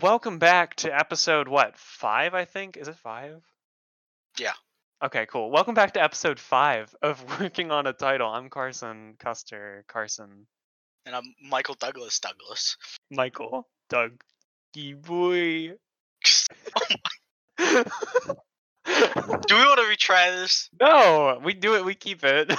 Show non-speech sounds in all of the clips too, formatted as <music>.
welcome back to episode what five? I think is it five? Yeah. Okay, cool. Welcome back to episode five of <laughs> working on a title. I'm Carson Custer. Carson And I'm Michael Douglas Douglas. Michael Doug boy. <laughs> Do we want to retry this? no, we do it. We keep it. <laughs>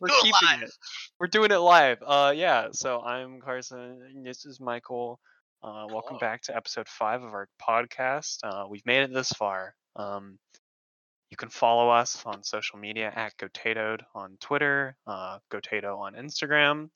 We're it keeping live. it. We're doing it live. Uh, yeah. So I'm Carson. and This is Michael. Uh, welcome Hello. back to episode five of our podcast. Uh, we've made it this far. Um, you can follow us on social media at Gotatoed on Twitter, uh, Gotato on Instagram.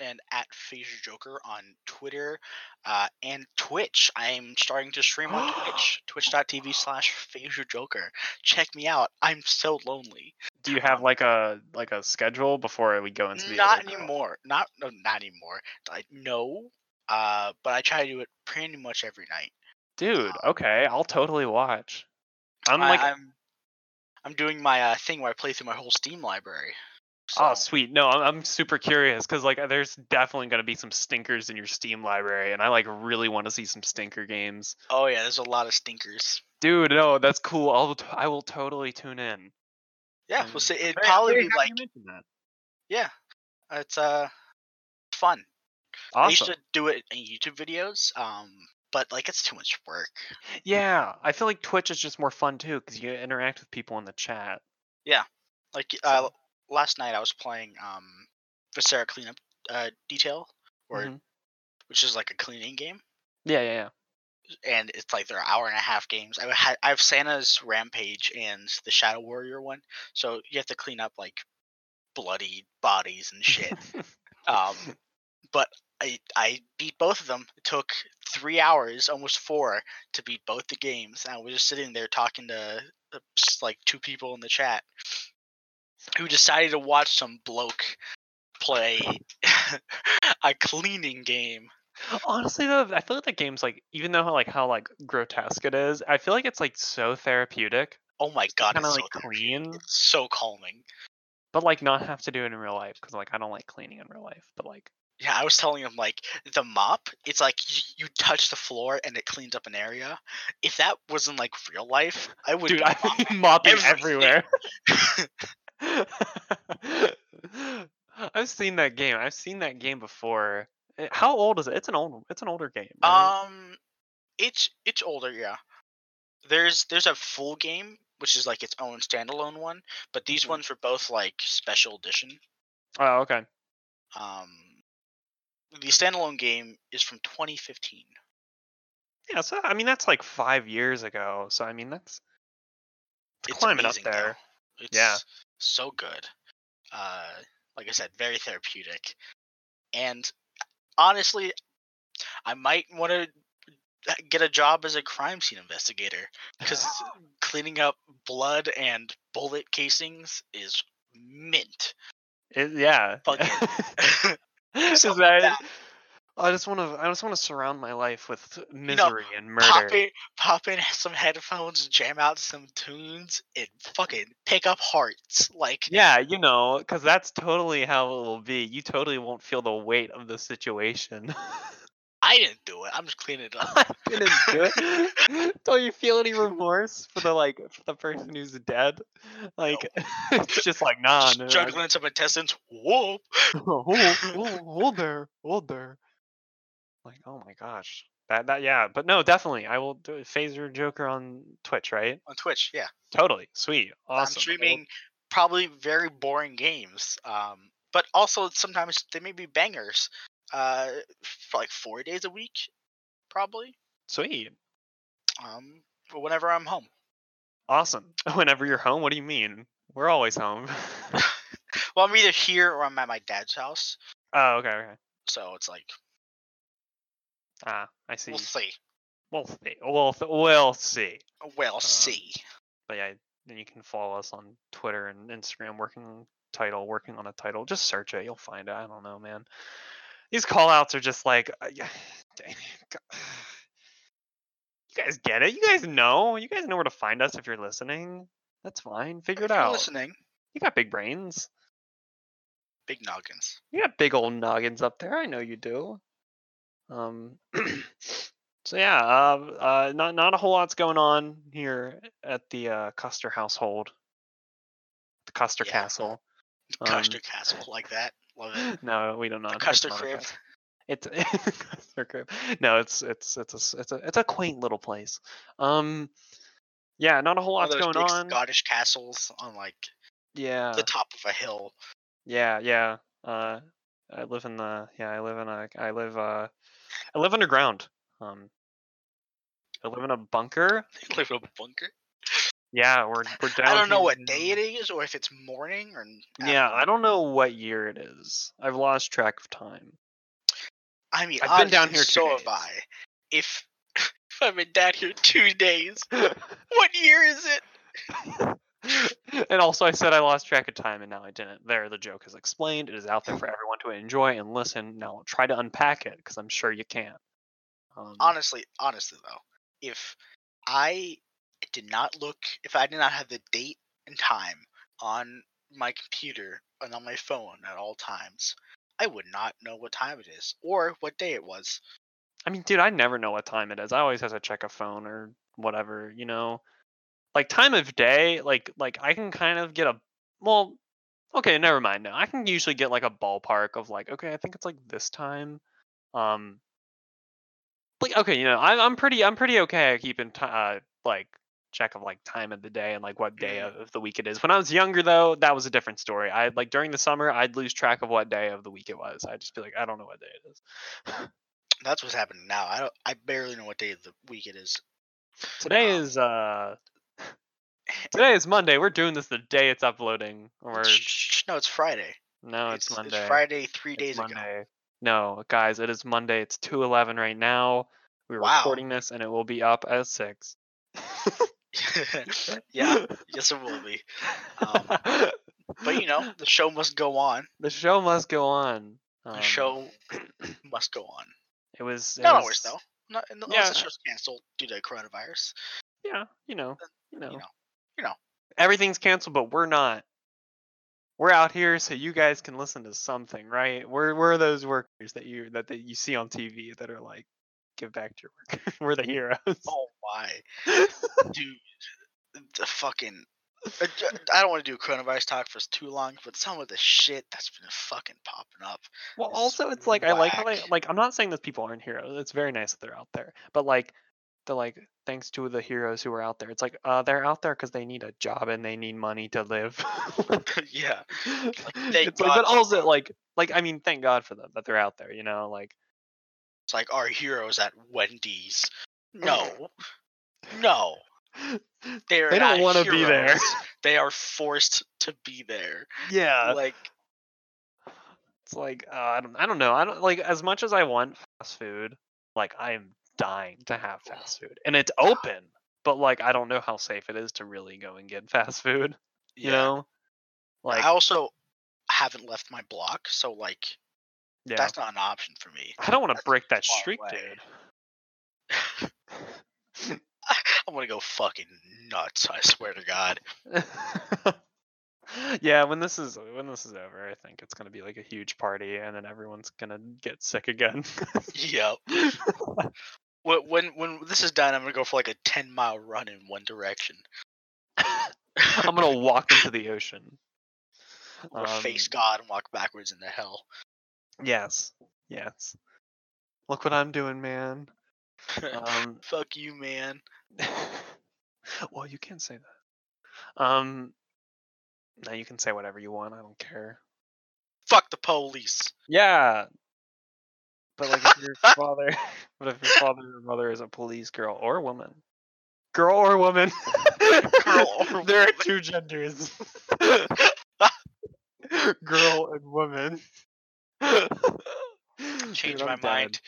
and at Phaser Joker on Twitter uh, and Twitch. I'm starting to stream on <gasps> Twitch, twitch.tv slash Phaser Joker. Check me out. I'm so lonely. Do you have like a like a schedule before we go into the Not anymore. Not no, not anymore. I no. Uh, but I try to do it pretty much every night. Dude, okay, I'll totally watch. I'm I, like, I'm I'm doing my uh, thing where I play through my whole Steam library. oh sweet. No, I'm, I'm super curious because like there's definitely gonna be some stinkers in your Steam library, and I like really want to see some stinker games. Oh yeah, there's a lot of stinkers. Dude, no, that's cool. I'll t- I will totally tune in. Yeah, Um, we'll see. It'd probably be like you mentioned that. yeah, it's uh fun. I used to do it in YouTube videos, um, but like it's too much work. Yeah, I feel like Twitch is just more fun too because you interact with people in the chat. Yeah, like uh, last night I was playing um Viscera Cleanup uh, Detail, or Mhm. which is like a cleaning game, Yeah, yeah, yeah. and it's like they're hour and a half games. I ha- I have Santa's Rampage and the Shadow Warrior one, so you have to clean up like bloody bodies and shit. <laughs> um, but I I beat both of them. It took three hours, almost four, to beat both the games. And I was just sitting there talking to uh, like two people in the chat who decided to watch some bloke play <laughs> a cleaning game. Honestly though, I feel like the game's like even though like how like grotesque it is, I feel like it's like so therapeutic. Oh my god, Kind of like so clean, It's so calming. but like not have to do it in real life because like I don't like cleaning in real life. But like, Yeah, I was telling him like the mop. It's like you, you touch the floor and it cleans up an area. If that wasn't like real life, I would. dude, be <laughs> I mopping be mopping everything. everywhere. <laughs> <laughs> I've seen that game. I've seen that game before. Eh, How old is it? It's an old. It's an older game. right? Um, it's it's older, yeah. There's there's a full game which is like its own standalone one, but these Mhm. ones were both like special edition. oh, okay. Um, the standalone game is from 2015. Yeah, so I mean that's like five years ago. So I mean that's it's, It's climbing amazing, up though. there. It's Yeah. so good. Uh, like I said, very therapeutic, and honestly, I might want to get a job as a crime scene investigator because <laughs> cleaning up blood and bullet casings is mint. It, yeah. <laughs> <laughs> <laughs> Something oh that- I just want to. I just want to surround my life with know, misery and Pop murder. in, pop in some headphones, jam out some tunes, and fucking pick up hearts. Like, Yeah, you know, because that's totally how it will be. You totally won't feel the weight of the situation. <laughs> I didn't do it. I'm just cleaning it up. <laughs> I didn't do it. <laughs> Don't you feel any remorse for the like for the person who's dead? Like <laughs> it's just like nah, just no. I- juggling some intestines. Whoop. hold, hold, hold there, hold there. Like oh my gosh, that that yeah, but no, definitely I will do Phaser Joker on Twitch, right? On Twitch, yeah. Totally, sweet, awesome. I'm streaming probably very boring games, um, but also sometimes they may be bangers. Uh, for like four days a week, probably. Sweet, Um, whenever I'm home. awesome. <laughs> Whenever you're home, what do you mean? We're always home. <laughs> Well, I'm either here or I'm at my dad's house, oh, okay, okay. so it's like Ah, I see. we'll see. We'll see. We'll th- we'll see. We'll Um, see. But yeah, then you can follow us on Twitter and Instagram. Working title, working on a title. Just search it. You'll find it. I don't know, man. These call outs are just like, uh, yeah, dang <sighs> you guys get it. You guys know. You guys know where to find us if you're listening. That's fine. Figure If it you're out. listening, You got big brains. big noggins. You got big old noggins up there. I know you do. Um, <clears throat> So yeah, uh, uh, not not a whole lot's going on here at the uh, Custer household, the Custer Yeah. Castle. Um, Custer Castle like that. Love it. <laughs> No, we don't know. Custer crib. It's <laughs> Custer crib. No, it's it's it's a it's a it's a quaint little place. Um, yeah, not a whole lot's going on. Scottish castles on like Yeah, the top of a hill. yeah, yeah. Uh, I live in the yeah, I live in a I live uh I live underground. Um, I live in a bunker. <laughs> Live in a bunker. Yeah, we're we're down. I don't know what day it is or if it's morning or. n- Yeah, I don't know what year it is. I've lost track of time. I mean, I've been down here two So days. have I. If <laughs> if I've been down here two days, <laughs> what year is it? and also, I said I lost track of time, and now I didn't. There, the joke is explained. It is out there for everyone to enjoy and listen. Now, try to unpack it because I'm sure you can. Um, Honestly, honestly though, if I did not look, if I did not have the date and time on my computer and on my phone at all times, I would not know what time it is or what day it was. I mean, dude, I never know what time it is. I always have to check a phone or whatever, you know. Like time of day, like like I can kind of get a well, okay, never mind. Now I can usually get like a ballpark of like, okay, I think it's like this time. Um, like okay, you know, I'm I'm pretty I'm pretty okay at keeping ti uh, like check of like time of the day and like what day Mhm. of the week it is. When I was younger though, that was a different story. I like during the summer, I'd lose track of what day of the week it was. I'd just be like, I don't know what day it is. <laughs> That's what's happening now. I don't. I barely know what day of the week it is. Today Um, is uh <laughs> today is Monday. We're doing this the day it's uploading. Or no, it's Friday. no, it's, Monday. It's Friday three It's days ago. Monday. No, guys, it is Monday. It's two eleven right now. We're Wow. recording this and it will be up at six. <laughs> <laughs> yeah, <laughs> yes, it will be. Um, But you know, the show must go on. the show must go on. The Um, show <clears throat> must go on. It was. It Not was, always though. Not unless Yeah. the show's canceled due to coronavirus. Yeah, you know, you know, know, you know. everything's canceled, but we're not. We're out here so you guys can listen to something, right? We're we're those workers that you that, that you see on TV that are like, give back to your work. <laughs> we're the heroes. Oh my, dude, <laughs> the fucking. I don't want to do coronavirus talk for too long, but some of the shit that's been fucking popping up. Well, also it's like I like how they like I'm not saying that people aren't heroes. It's very nice that they're out there, but like the like thanks to the heroes who are out there. It's like uh they're out there because they need a job and they need money to live. <laughs> yeah, thank like, but also like like I mean thank God for them that they're out there. You know like it's like our heroes at Wendy's. No, no, <laughs> they're they don't want to be there. <laughs> They are forced to be there. yeah, like it's like uh, I don't I don't know. I don't like as much as I want fast food. Like I am dying to have fast food, and it's <sighs> open. But like I don't know how safe it is to really go and get fast food. You yeah. know, like I also haven't left my block, so like yeah. that's not an option for me. I don't want to break that streak, dude. <laughs> I'm gonna go fucking nuts. I swear to God. <laughs> yeah, when this is when this is over, I think it's gonna be like a huge party, and then everyone's gonna get sick again. Yep. When when when this is done, I'm gonna go for like a ten mile run in one direction. I'm gonna walk into the ocean. <laughs> I'm gonna face Um, God and walk backwards into hell. Yes, yes. Look what I'm doing, man. <laughs> Um, Fuck you, man. <laughs> well, you can say that. Um, now you can say whatever you want. I don't care. Fuck the police. Yeah. But like if your <laughs> father but if your father or mother is a police girl or woman. Girl or woman. Girl or there are two genders. Girl and woman. Change <laughs> Dude, my I'm mind. dead.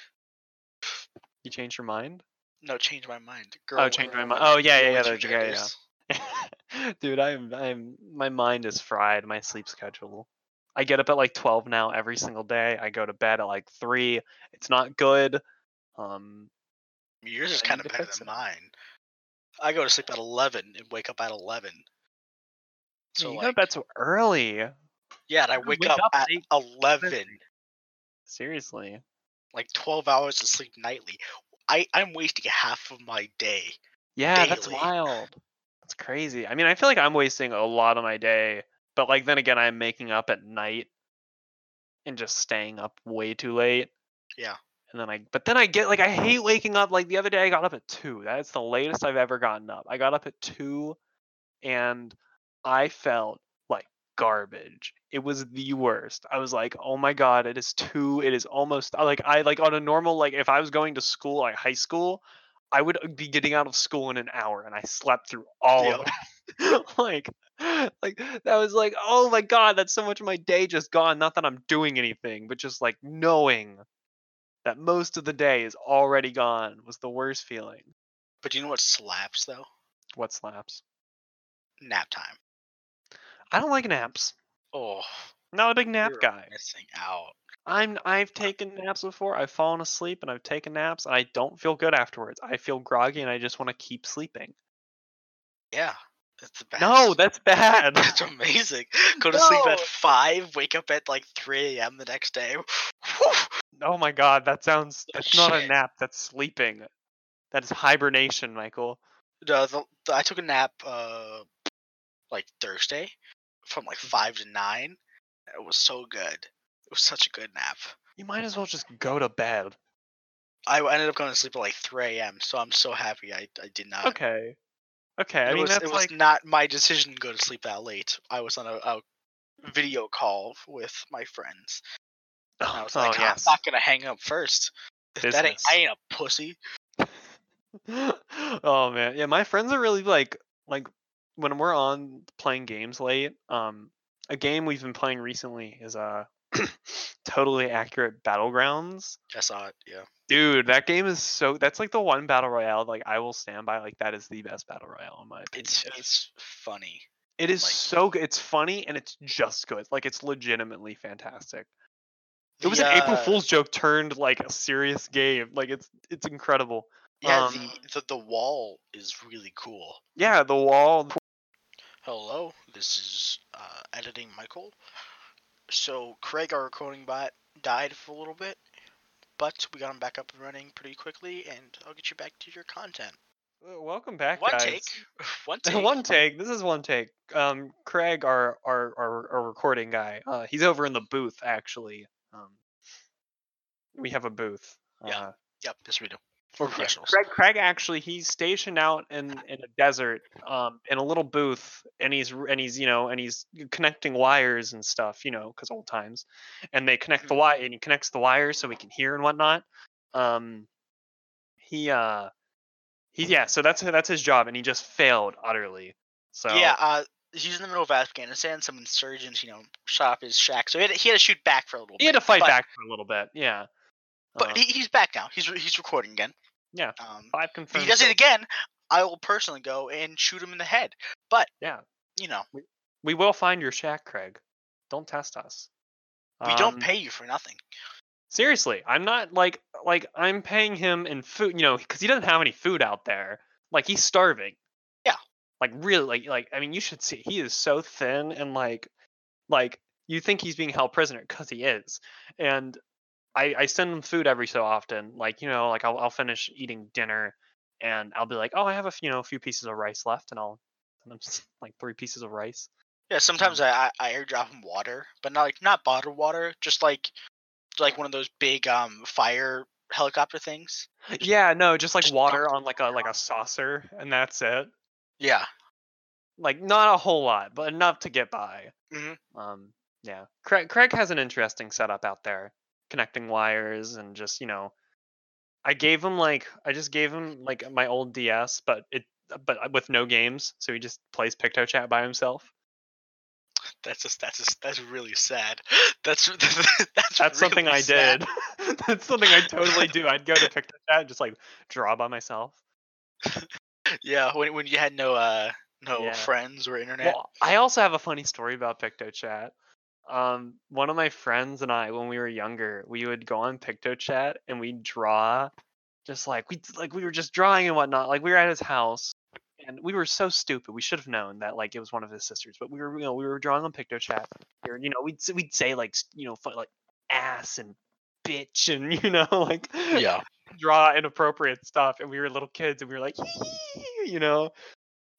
You changed your mind? No, change my mind. Girl oh, change my mind. Oh, yeah, yeah, yeah, there's- yeah, yeah. <laughs> Dude, I'm I'm my mind is fried, my sleep schedule. I get up at like 12 now every single day. I go to bed at like 3. It's not good. Um Yours is kind of better than it. mine. I go to sleep at 11 and wake up at 11. so So you like, go to bed so early. Yeah, and I wake, wake up, up at at 11, Seriously. like 12 hours of sleep nightly. I I'm wasting half of my day. Yeah, that's wild. That's crazy. I mean, I feel like I'm wasting a lot of my day, but like then again, I'm making up at night and just staying up way too late. Yeah. And then I, but then I get like I hate waking up. Like the other day, I got up at two. That's the latest I've ever gotten up. I got up at two, and I felt like garbage. It was the worst. I was like, oh my god, it is two. It is almost like I like on a normal like if I was going to school like high school, I would uh, be getting out of school in an hour, and I slept through all of it. <laughs> like, like that was like, oh my god, that's so much of my day just gone. Not that I'm doing anything, but just like knowing that most of the day is already gone was the worst feeling. But you know what slaps though? What slaps? Nap time. I don't like naps. Oh, Not a big nap you're guy. missing out. I'm I've taken naps before. I've fallen asleep and I've taken naps and I don't feel good afterwards. I feel groggy and I just want to keep sleeping. Yeah, that's bad. No, that's bad. That's amazing. <laughs> Go to sleep at five, wake up at like 3 a.m. the next day. Whew. oh my god, that sounds that's not a nap, that's sleeping. That is hibernation, Michael. No, the, the, I took a nap uh like Thursday from like five to nine. It was so good. It was such a good nap. You might as well just go to bed. I ended up going to sleep at like 3 a.m. So I'm so happy I, I did not. Okay. Okay, I it mean was, that's it was not my decision to go to sleep that late. I was on a, a video call with my friends. And I oh, was oh, like, yes. I'm not gonna hang up first. That ain't, Business. I ain't a pussy. <laughs> oh man, yeah, my friends are really like like when we're on playing games late. Um, a game we've been playing recently is uh <clears throat> totally accurate battlegrounds. I saw it. Yeah. Dude, that game is so. That's like the one battle royale like I will stand by. Like that is the best battle royale in my opinion. It's It is- funny. it is like- so good. It's funny and it's just good. Like it's legitimately fantastic. It was an April Fool's joke turned like a serious game. Like it's it's incredible. Yeah, um, the, the the wall is really cool. Yeah, the wall. Hello, this is uh, editing Michael. So Craig, our recording bot, died for a little bit, but we got him back up and running pretty quickly, and I'll get you back to your content. Welcome back, One guys. take, <laughs> <laughs> one take. one take. This is one take. Um, Craig, our our our, our recording guy. Uh, he's over in the booth actually. Um, we have a booth. Yeah. Uh, Yep, yes we do. Yeah, professionals. Craig, Craig actually he's stationed out in in a desert, um, in a little booth, and he's and he's you know and he's connecting wires and stuff, you know, because old times, and they connect the wire and he connects the wires so we can hear and whatnot. Um, he uh, he yeah, so that's that's his job, and he just failed utterly. So Yeah, uh, he's in the middle of Afghanistan. Some insurgents, you know, shot up his shack, so he had, to- he had to shoot back for a little he bit. had to fight but, back for a little bit. Yeah, but Uh, he, he's back now. He's he's recording again. Yeah. Um, five if confirmed. he does it again, I will personally go and shoot him in the head. But Yeah, you know, we we will find your shack, Craig. Don't test us. we don't Um, pay you for nothing. Seriously, I'm not like like I'm paying him in food, you know, because he doesn't have any food out there. Like he's starving. Yeah. Like really, like like I mean, you should see he is so thin and like like you think he's being held prisoner because he is. And I I send them food every so often. Like you know, like I'll I'll finish eating dinner and I'll be like, oh, I have a f- you know a few pieces of rice left, and I'll send s- <laughs> like three pieces of rice. Yeah, sometimes I, I airdrop them water, but not like not bottled water, just like like one of those big um fire helicopter things. Yeah, no, just like just water on like a like a saucer, and that's it. Yeah. like not a whole lot, but enough to get by. Mhm. Um, yeah, Craig, Craig has an interesting setup out there, connecting wires and just you know, I gave him like I just gave him like my old DS, but it but uh, with no games, so he just plays PictoChat by himself. That's just that's just that's really sad. <gasps> That's <laughs> that's That's something really I sad. did. <laughs> That's something I totally do. I'd go to <laughs> PictoChat and just like draw by myself. Yeah, when when you had no uh no Yeah. friends or internet. Well, I also have a funny story about PictoChat. Um, one of my friends and I, when we were younger, we would go on PictoChat and we'd draw, just like we like we were just drawing and whatnot. Like we were at his house, and we were so stupid. We should have known that like it was one of his sisters, but we were you know we were drawing on PictoChat. Here, you know, we'd we'd say like you know like ass and bitch and <laughs> you know like yeah. draw inappropriate stuff, and we were little kids, and we were like, you know,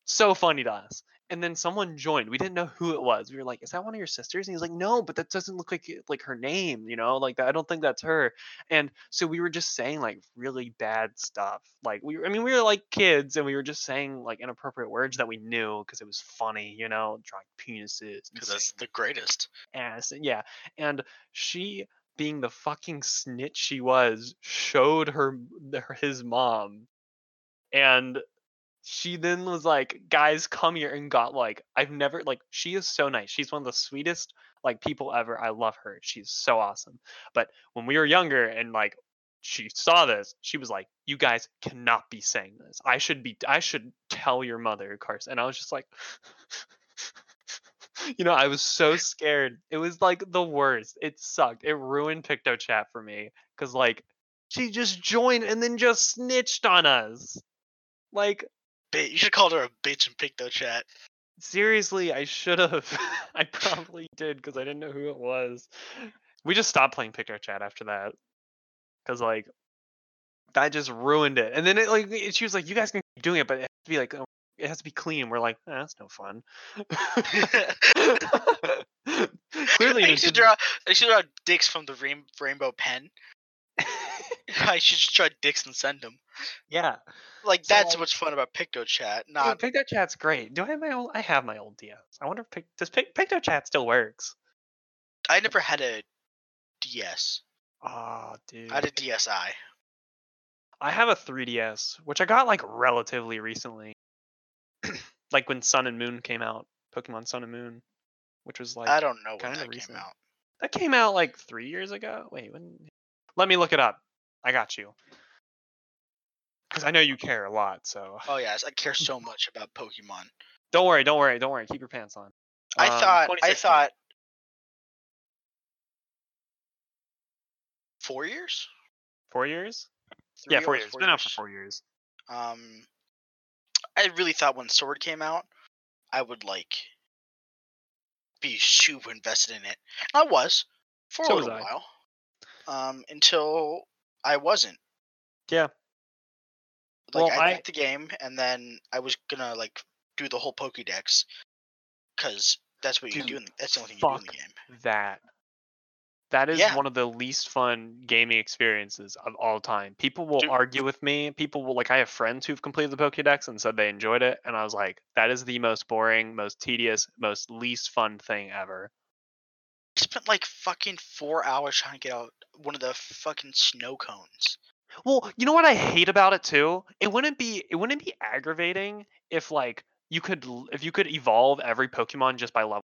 so funny to us. And then someone joined. We didn't know who it was. We were like, "Is that one of your sisters?" And he's like, "No, but that doesn't look like like her name. You know, like I don't think that's her." And so we were just saying like really bad stuff. Like we, I mean, we were like kids, and we were just saying like inappropriate words that we knew because it was funny. You know, drawing penises. Because that's the greatest. ass. and- Yeah, and she, being the fucking snitch she was, showed her her- his mom, and she then was like, "Guys, come here," and got like, I've never like, she is so nice. She's one of the sweetest like people ever. I love her. She's so awesome. But when we were younger and like she saw this, she was like, "You guys cannot be saying this. I should be. I should tell your mother, Carson." And I was just like, <laughs> you know, I was so scared. It was like the worst. It sucked. It ruined PictoChat for me because like she just joined and then just snitched on us. Like Bit. You should have called her a bitch in Picto Chat. seriously, I should have. <laughs> I probably did because I didn't know who it was. We just stopped playing PictoChat after that because like that just ruined it. And then it like she was like, "You guys can keep doing it, but it has to be like oh, it has to be clean." We're like, eh, "That's no fun." <laughs> <laughs> Clearly, I should draw. I should draw dicks from the rain, rainbow pen. <laughs> I should just try dicks and send them. yeah. Like So, that's what's fun about Picto Chat. Dude, Not PictoChat's great. Do I have my old? I have my old DS. I wonder if Pic, does Pic, PictoChat still works? I never had a DS. Oh, dude. I had a DSi. I have a 3DS, which I got like relatively recently. <clears throat> like when Sun and Moon came out, Pokemon Sun and Moon, which was like I don't know when that recent. came out. that came out like three years ago. Wait, when? Let me look it up. I got you. Because I know you care a lot, so Oh yes, I care <laughs> so much about Pokemon. don't worry, don't worry, don't worry. Keep your pants on. I Um, thought. I 2016. thought. Four years. four years. Three, yeah, four years. It's been out for four years. Um, I really thought when Sword came out, I would like be super invested in it. I was for So a little I. while, um, until I wasn't. Yeah. Like Well, I I- the game, and then I was gonna like do the whole Pokédex, because that's what you do. In, that's the only thing you do in the game. that. That is Yeah. one of the least fun gaming experiences of all time. People will Dude. argue with me. People will like I have friends who've completed the Pokédex and said they enjoyed it, and I was like, that is the most boring, most tedious, most least fun thing ever. Spent like fucking four hours trying to get out one of the fucking snow cones. Well, you know what I hate about it too? It wouldn't be it wouldn't be aggravating if like you could if you could evolve every Pokemon just by level.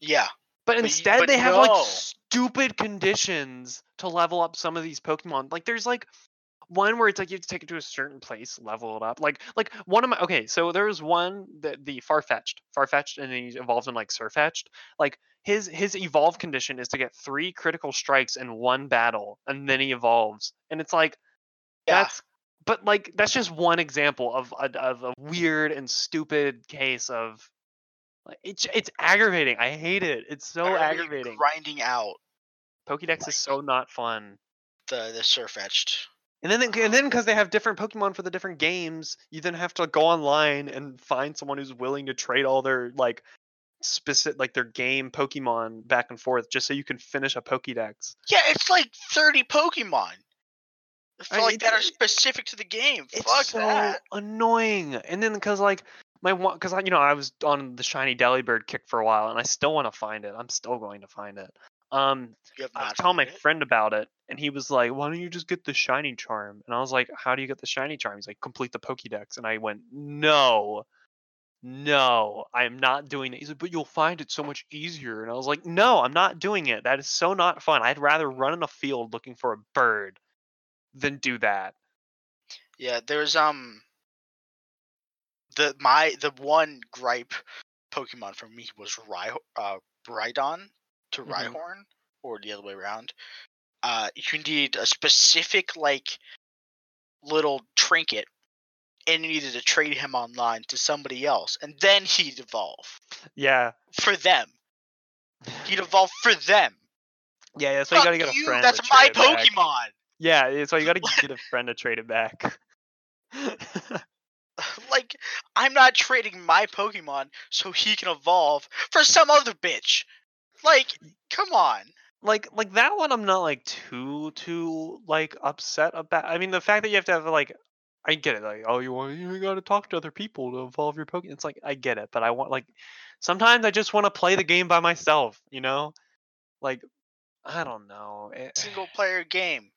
Yeah, But instead but they have like stupid conditions to level up some of these Pokemon. Like there's like one where it's like you have to take it to a certain place, level it up. Like like one of my okay, so there was one that the Farfetch'd, far fetched, and then he evolved in like Sirfetch'd. Like his his evolve condition is to get three critical strikes in one battle, and then he evolves. And it's like yeah. that's but like that's just one example of a, of a weird and stupid case of like it's it's aggravating. I hate it. It's so aggravating. Grinding out Pokédex like- is so not fun. the the Sirfetch'd. And then and then because they have different Pokemon for the different games, you then have to go online and find someone who's willing to trade all their like specific like their game Pokemon back and forth just so you can finish a Pokédex. Yeah, it's like thirty Pokemon. I- like that are specific to the game. It's Fuck so that. annoying. And then because like my one because I you know I was on the shiny Delibird kick for a while and I still want to find it. I'm still going to find it. Um, I was telling my it? friend about it, and he was like, "Why don't you just get the shiny charm?" And I was like, "How do you get the shiny charm?" He's like, "Complete the Pokédex." And I went, "No, no, I am not doing it." He's like, "But you'll find it so much easier." And I was like, "No, I'm not doing it. That is so not fun. I'd rather run in a field looking for a bird than do that." Yeah, there's um the my the one gripe Pokemon for me was Rhy uh Rhydon to Mhm. Or the other way around. Uh you need a specific like little trinket and you needed to trade him online to somebody else and then he'd evolve Yeah, for them. <laughs> He'd evolve for them. yeah, yeah. So you gotta get a friend. That's to my it back. Pokemon. Yeah, it's why you gotta <laughs> get a friend to trade it back. <laughs> like, I'm not trading my Pokemon so he can evolve for some other bitch. Like, come on. Like like that one I'm not like too too like upset about. I mean the fact that you have to have like I get it like oh you want you got to talk to other people to evolve your Pokemon. It's like I get it, but I want like sometimes I just want to play the game by myself, you know? Like I don't know. It, Single <sighs> player game.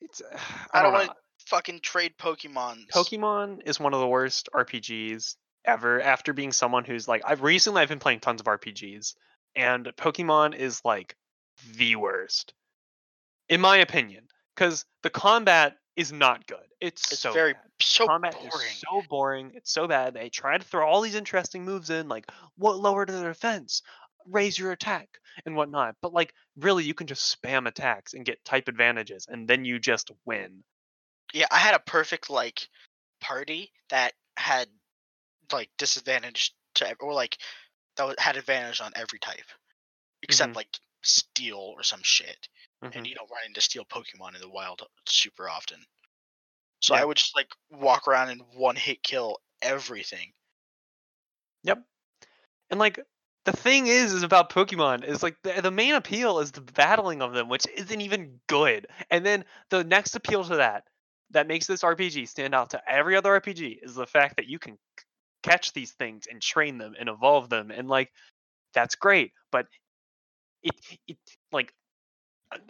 it's <sighs> I I don't don't want to fucking trade Pokemon. Pokemon is one of the worst RPGs ever. After being someone who's like, I've recently I've been playing tons of RPGs, and Pokemon is like the worst, in my opinion, because the combat is not good. It's, It's so very bad. so combat boring. is so boring. It's so bad. They try to throw all these interesting moves in, like what lower to their defense, raise your attack, and whatnot. But like, really, you can just spam attacks and get type advantages, and then you just win. Yeah, I had a perfect like party that had like disadvantage to or like that had advantage on every type except Mhm. like steel or some shit. Mhm. And you don't run into steel Pokemon in the wild super often. So. I would just like walk around and one hit kill everything. Yep. And like the thing is is about Pokemon is like the, the main appeal is the battling of them, which isn't even good. And then the next appeal to that that makes this RPG stand out to every other RPG is the fact that you can catch these things and train them and evolve them and like that's great, but it it like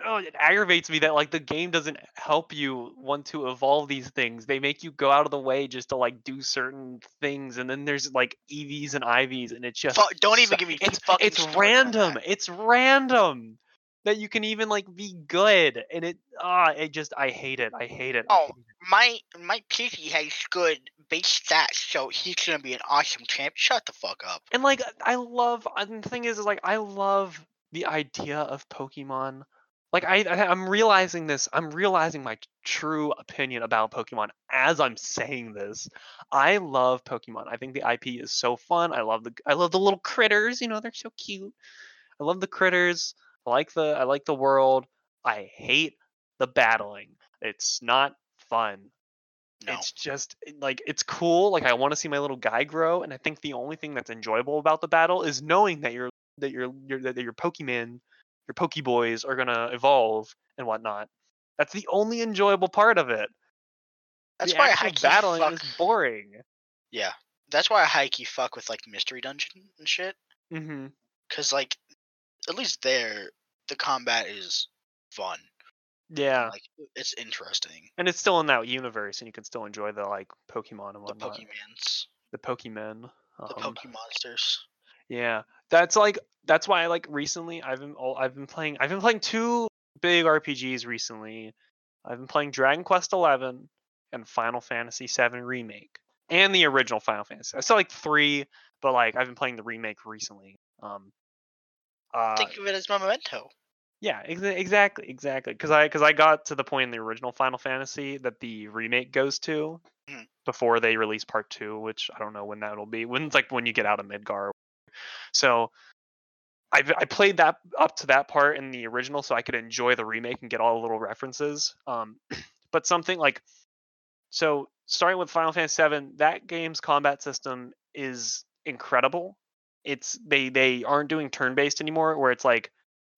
oh, it aggravates me that like the game doesn't help you want to evolve these things. They make you go out of the way just to like do certain things, and then there's like EVs and IVs, and it's just Fu- don't even give me it's fucking it's random. It's random that you can even like be good, and it ah, it just I hate it. I hate it. Oh. hate it. My my Pidgey has good base stats, so he's gonna be an awesome champ. Shut the fuck up. and like I love and the thing is is like I love the idea of Pokemon. Like I, I I'm realizing this. I'm realizing my true opinion about Pokemon as I'm saying this. I love Pokemon. I think the IP is so fun. I love the I love the little critters, you know, they're so cute. I love the critters. I like the I like the world. I hate the battling. It's not fun. No. It's just eh, like it's cool. Like I want to see my little guy grow, and I think the only thing that's enjoyable about the battle is knowing that your that your your that your Pokemon, your Pokeboys are gonna evolve and whatnot. That's the only enjoyable part of it. That's the why I battling fuck. is boring. Yeah, that's why I high key fuck with like mystery dungeon and shit. hmm Cause like, at least there, the combat is fun. Yeah, Like it's interesting. and it's still in that universe, and you can still enjoy the like Pokemon and whatnot. The. Pokemons, The Pokemon. the um, Pokemonsters. Yeah, that's like that's why I like recently I've been all I've been playing I've been playing two big RPGs recently. I've been playing Dragon Quest Eleven and Final Fantasy VII Remake and the original Final Fantasy. I saw like three, but like I've been playing the remake recently. Um, uh, Think of it as my memento. yeah, exa- exactly, exactly. Because I because I got to the point in the original Final Fantasy that the remake goes to Mhm. before they release part two, which I don't know when that'll be. When it's like when you get out of Midgar. So I I played that up to that part in the original, so I could enjoy the remake and get all the little references. Um, <clears throat> but something like so starting with Final Fantasy VII, that game's combat system is incredible. It's they they aren't doing turn based anymore, where it's like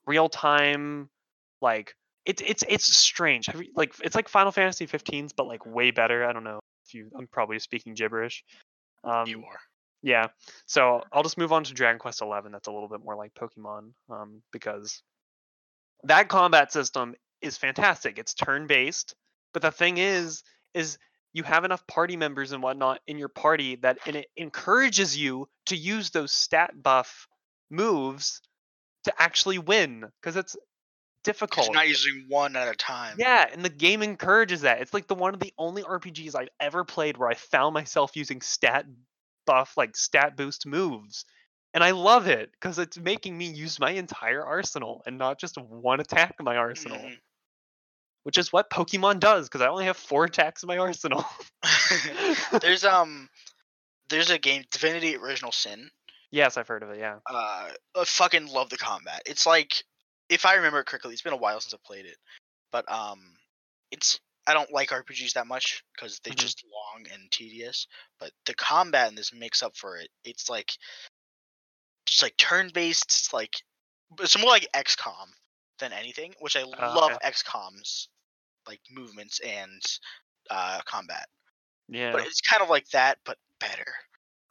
real time, like it's it's it's strange. You- Like it's like Final Fantasy 15s, but like way better. I don't know if you. I'm probably speaking gibberish. Um, you are. Yeah. So I'll just move on to Dragon Quest Eleven. That's a little bit more like Pokemon, um, because that combat system is fantastic. It's turn based, but the thing is, is you have enough party members and whatnot in your party that and it encourages you to use those stat buff moves to actually win because it's difficult. you're not using one at a time. Yeah, and the game encourages that. It's like the one of the only RPGs I've ever played where I found myself using stat buff, like stat boost moves. And I love it because it's making me use my entire arsenal and not just one attack in my arsenal, Mhm. which is what Pokemon does because I only have four attacks in my arsenal. <laughs> there's um, there's a game Divinity: Original Sin. yes, I've heard of it. Yeah. Uh, I fucking love the combat. It's like, if I remember correctly, it's been a while since I played it, but um, it's I don't like RPGs that much because they're Mhm. just long and tedious. But the combat in this makes up for it. It's like just like turn based. It's like it's more like XCOM than anything, which I love XCOM's like movements and uh, combat. Yeah. But it's kind of like that, but better.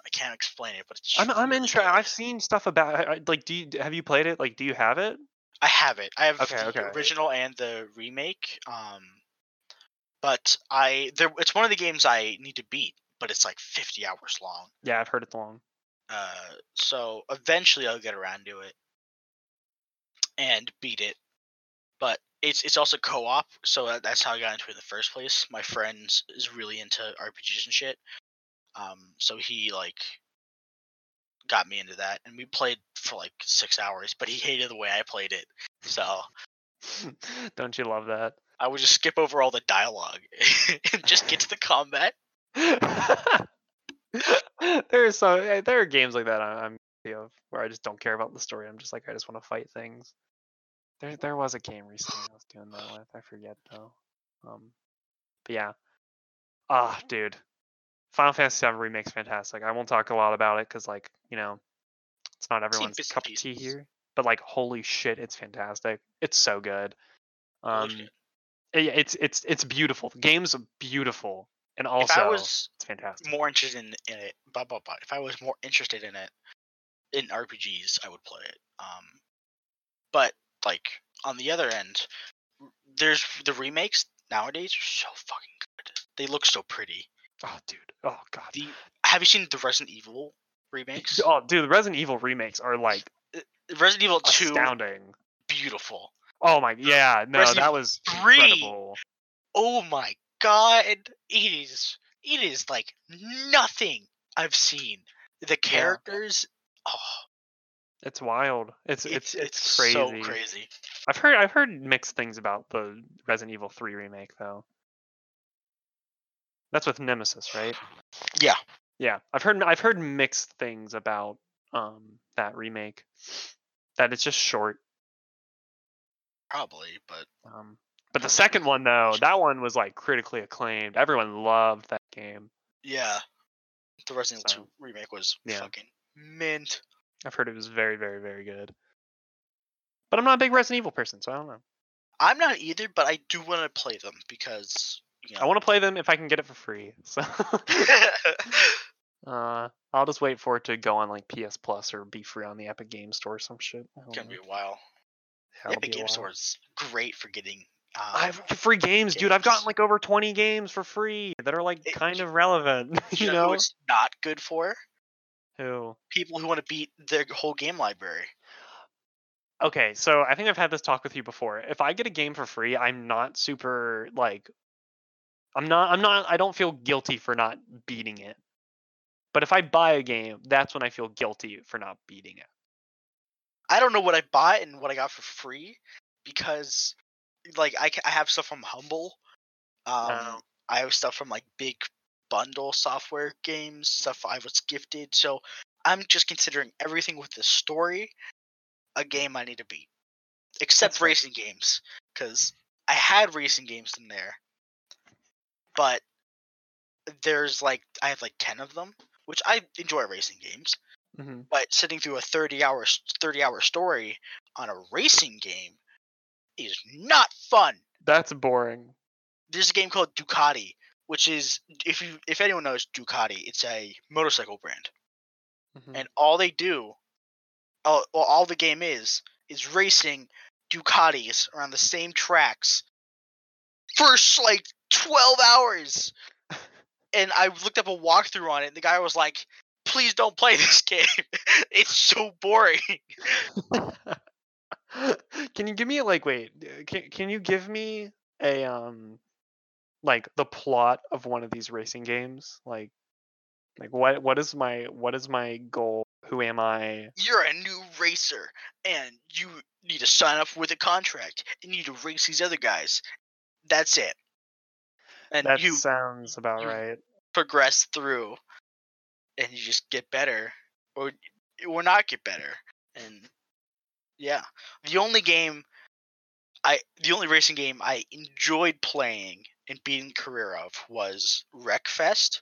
I can't explain it, but it's. I'm I'm interested. I've seen stuff about like do you have you played it? Like do you have it? I have it. I have Okay, the okay. original and the remake. Um, but I there it's one of the games I need to beat, but it's like 50 hours long. Yeah, I've heard it's long. Uh, so eventually I'll get around to it and beat it. But it's it's also co-op, so that- that's how I got into it in the first place. My friend is really into RPGs and shit. Um, so he like got me into that, and we played for like six hours. But he hated the way I played it, so <laughs> Don't you love that? I would just skip over all the dialogue <laughs> and just get to the combat. <laughs> there is so eh, there are games like that I'm guilty of where I just don't care about the story. I'm just like I just want to fight things. There there was a game recently I was doing that with. I forget though. Um, but yeah. Ah, dude. Final Fantasy VII remake's fantastic. I won't talk a lot about it because like you know, it's not everyone's cup of tea here. But like holy shit, it's fantastic. It's so good. Um, it's it's it's beautiful. The game's beautiful, and if also I was it's fantastic. more interested in, in it, blah blah blah. If I was more interested in it, in RPGs, I would play it. Um, but like on the other end, there's the remakes nowadays are so fucking good. They look so pretty. Oh, dude. Oh, god. The have you seen the Resident Evil remakes? Oh, dude. The Resident Evil remakes are like Resident Evil Two, astounding. beautiful. Oh my, yeah. No, Resident that was three. incredible. Oh my god, it is it is like nothing I've seen. The characters, oh, It's wild. It's it's it's it's, crazy. so crazy. I've heard I've heard mixed things about the Resident Evil 3 remake though. That's with Nemesis, right? Yeah, Yeah, I've heard I've heard mixed things about um that remake. That it's just short. Probably, but Um, but the second one though, that one was like critically acclaimed. Everyone loved that game. yeah, the Resident So, Evil 2 remake was yeah. fucking mint. I've heard it was very, very, very good. But I'm not a big Resident Evil person, so I don't know. I'm not either, but I do want to play them because you know. I want to play them if I can get it for free. So <laughs> <laughs> uh, I'll just wait for it to go on like PS Plus or be free on the Epic Game Store or some shit. I don't Gonna know. be a while. Yeah, it'll Epic Game. Store is great for getting. Um, I've free games, dude. I've gotten like over 20 games for free that are like It- kind of relevant. <laughs> you You know, know? it's not good for Who? people who want to beat their whole game library. Okay, so I think I've had this talk with you before. If I get a game for free, I'm not super like I'm not I'm not I don't feel guilty for not beating it. But if I buy a game, that's when I feel guilty for not beating it. I don't know what I bought and what I got for free because, like, I, I have stuff from Humble. Um, Oh. I have stuff from like big bundle software games, stuff I was gifted. So I'm just considering everything with the story a game I need to beat, except That's racing games because I had racing games in there, but there's like I have like ten of them, which I enjoy racing games hmm but sitting through a 30 hour 30 hour story on a racing game is not fun That's boring. there's a game called ducati which is if you if anyone knows ducati it's a motorcycle brand Mhm. and all they do all, all the game is is racing ducatis around the same tracks for like 12 hours <laughs> and i looked up a walkthrough on it and the guy was like please don't play this <laughs> game it's so boring <laughs> can you give me like wait, can can you give me a um like the plot of one of these racing games? Like like what what is my what is my goal? Who am I? you're a new racer and you need to sign up with a contract and you need to race these other guys. That's it. And That you sounds about you- right. progress through and you just get better or or not get better. And yeah. The only game I the only racing game I enjoyed playing and beating career of was Wreckfest,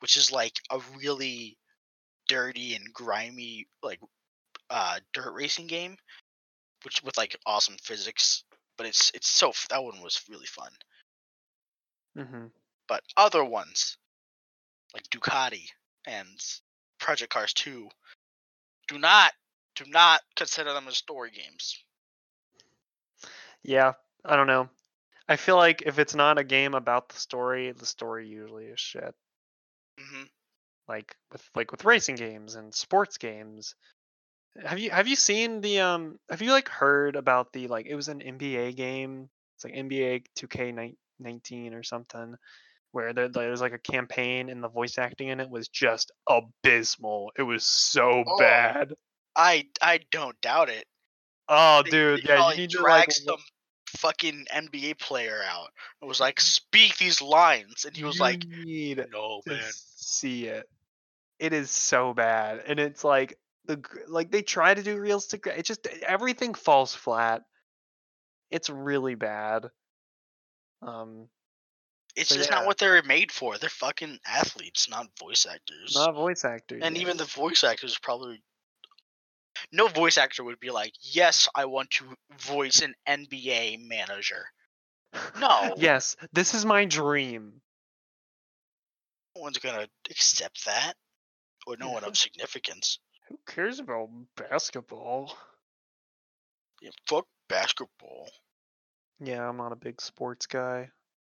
which is like a really dirty and grimy like uh dirt racing game, which with like awesome physics. But it's it's so that one was really fun. hmm But other ones like Ducati and Project Cars 2 do not do not consider them as story games. Yeah, I don't know. I feel like if it's not a game about the story, the story usually is shit. hmm Like with like with racing games and sports games. Have you have you seen the um have you like heard about the like it was an NBA game? It's like NBA 2K19 or something where there, there's like a campaign and the voice acting in it was just abysmal. It was so Oh. bad. I I don't doubt it. Oh They- dude, they yeah, you need to like some fucking NBA player out. It was like Mm-hmm. speak these lines, and he was you like, need "No, man." see it. It is so bad, and it's like the like they try to do realistic. gra- It just everything falls flat. It's really bad. Um, It's So, just yeah. not what they're made for. They're fucking athletes, not voice actors. not voice actors. and yeah. even the voice actors probably no voice actor would be like, "Yes, I want to voice an NBA manager." <laughs> No. yes, this is my dream. No one's gonna accept that, or no one of <laughs> significance. Who cares about basketball? Yeah, fuck basketball. Yeah, I'm not a big sports guy.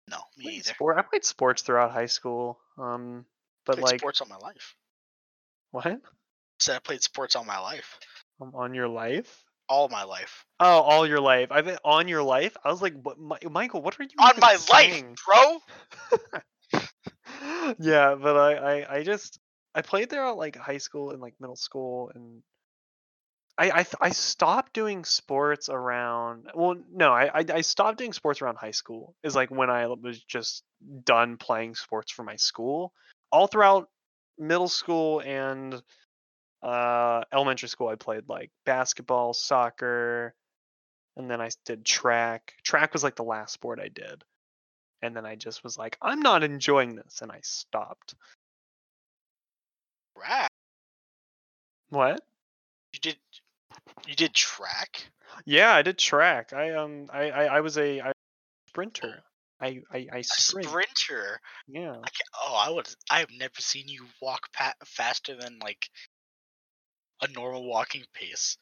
No, me Played either. Sport. I played sports throughout high school. Um, but played like sports all my life. what? Said I played sports all my life, Um, on your life? all my life, Oh, all your life. I've been on your life. I was like, what, Mi- Michael? What are you on my saying? life, bro. <laughs> yeah, but I, I, I just, I played there at like high school and like middle school, and I, I, I stopped doing sports around. Well, no, I, I, I stopped doing sports around high school. Is like when I was just done playing sports for my school. All throughout middle school and uh, elementary school, I played like basketball, soccer, and then I did track. Track was like the last sport I did. And then I just was like, I'm not enjoying this, and I stopped. Right. What? You did. You did track. Yeah, I did track. I um, I I, I was a I, sprinter. I I sprint. sprinter. Yeah. I Oh, I would. I have never seen you walk pa- faster than like a normal walking pace.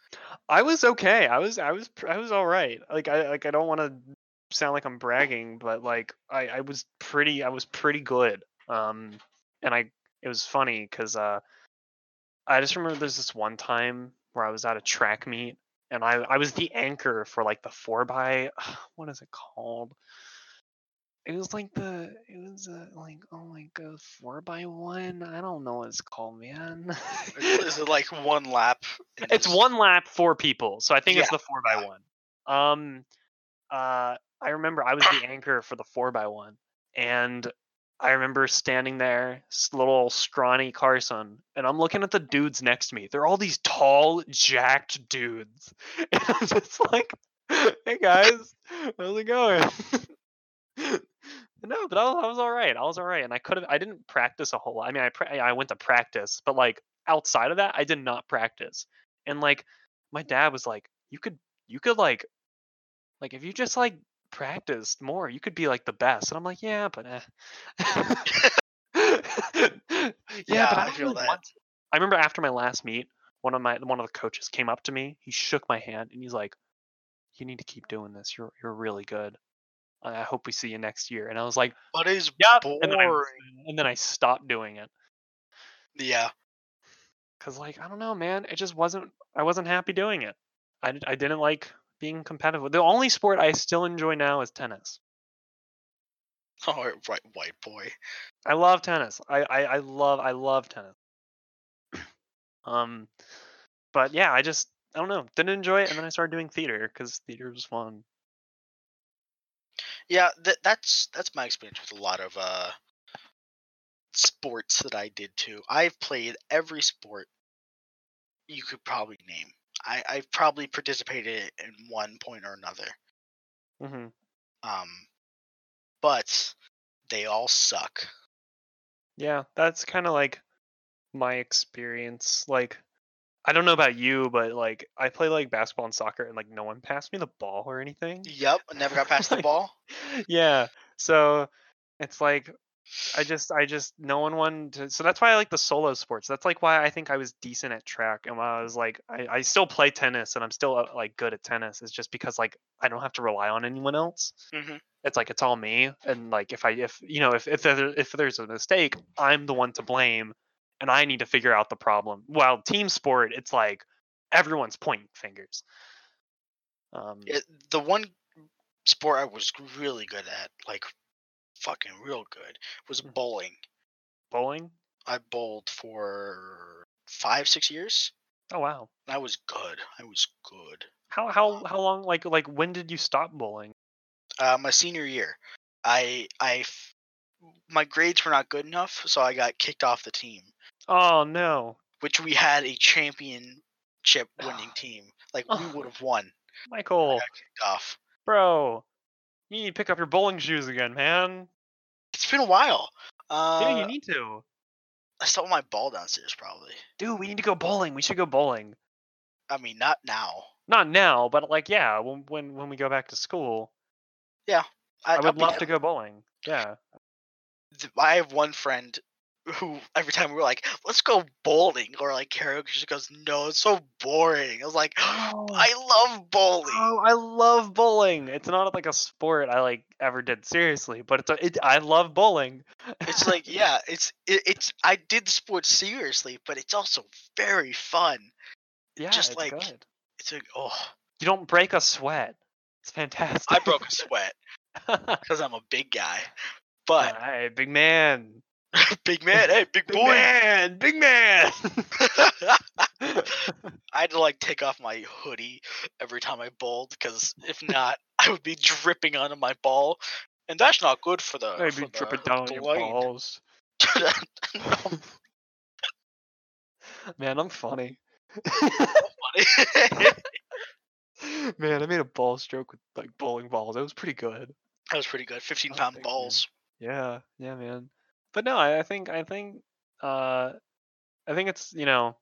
I was okay. I was I was I was all right. Like I like I don't want to sound like I'm bragging, but like I I was pretty I was pretty good. Um, and I it was funny because uh, I just remember there's this one time where I was at a track meet and I I was the anchor for like the four by <sighs> what is it called? It was like the it was uh, like oh my god four by one. I don't know what it's called, man. Is it like one lap? <laughs> it's one lap four people so i think it's the four by one um uh i remember i was the anchor for the four by one and i remember standing there little scrawny carson and i'm looking at the dudes next to me. They're all these tall jacked dudes. <laughs> And i'm just like hey guys how's it going? <laughs> No but I was, I was all right i was all right and i could have i didn't practice a whole lot. I mean i pra- i went to practice but like outside of that i did not practice. And like my dad was like you could you could like like if you just like practiced more you could be like the best and i'm like yeah but eh. yeah, <laughs> Yeah, but I i, feel really that. want to. i remember after my last meet one of my one of the coaches came up to me he shook my hand and he's like you need to keep doing this you're you're really good i hope we see you next year and i was like But it's boring. and then I, and then I stopped doing it yeah. because like i don't know man it just wasn't i wasn't happy doing it I I didn't like being competitive the only sport i still enjoy now is tennis Oh, right, white boy. i love tennis i i, I love i love tennis um but yeah i just i don't know didn't enjoy it and then i started doing theater because theater was fun Yeah, that that's that's my experience with a lot of uh sports that I did too. I've played every sport you could probably name. I I've probably participated in one point or another. hmm Um, but they all suck. Yeah, that's kind of like my experience. Like, I don't know about you, but like, I play like basketball and soccer, and like, no one passed me the ball or anything. Yep, never got past the <laughs> ball. yeah, so it's like I just, I just, no one wanted to. So that's why I like the solo sports. That's like why I think I was decent at track, and why I was like, I, I still play tennis, and I'm still uh, like good at tennis. Is just because like I don't have to rely on anyone else. hmm It's like it's all me, and like if I, if you know, if if there, if there's a mistake, I'm the one to blame, and I need to figure out the problem. While team sport, it's like everyone's pointing fingers. Um, the one sport I was really good at, like fucking real good, was Mhm. bowling. bowling. I bowled for five, six years. Oh wow. I was good. I was good. How how how long? Like like when did you stop bowling? Uh, my senior year, I I f- my grades were not good enough, so I got kicked off the team. Oh no, Which we had a championship winning <sighs> team. Like we Oh. would have won. Michael, got kicked off. bro, you need to pick up your bowling shoes again, man. It's been a while. Uh, Yeah, you need to. I still my ball downstairs, probably. Dude, we need to go bowling. We should go bowling. I mean, not now. Not now, but like yeah, when when when we go back to school, I, I I'll would love to go bowling. Yeah. I have one friend who every time we're like, let's go bowling or like karaoke, she goes, no, it's so boring. I was like, <gasps> Oh, I love bowling. Oh, I love bowling. It's not like a sport I like ever did seriously, but it's a, it, I love bowling. It's like, <laughs> yeah, it's it, it's. I did the sport seriously, but it's also very fun. yeah, just it's like- good. It's like, oh, You don't break a sweat. It's fantastic. I broke a sweat <laughs> because I'm a big guy. But hey, big man. <laughs> big man, hey, big Big boy. man, big man. <laughs> <laughs> I had to like take off my hoodie every time I bowled because if not, I would be dripping onto my ball, and that's not good for the. Maybe for drip the- it down on your balls. No, Man, I'm funny. funny. Man, I made a ball stroke with like bowling balls. It was pretty good. that was pretty good. 15 pound thanks, man. balls. Yeah, yeah, man. But no, I, I think I think uh I think it's you know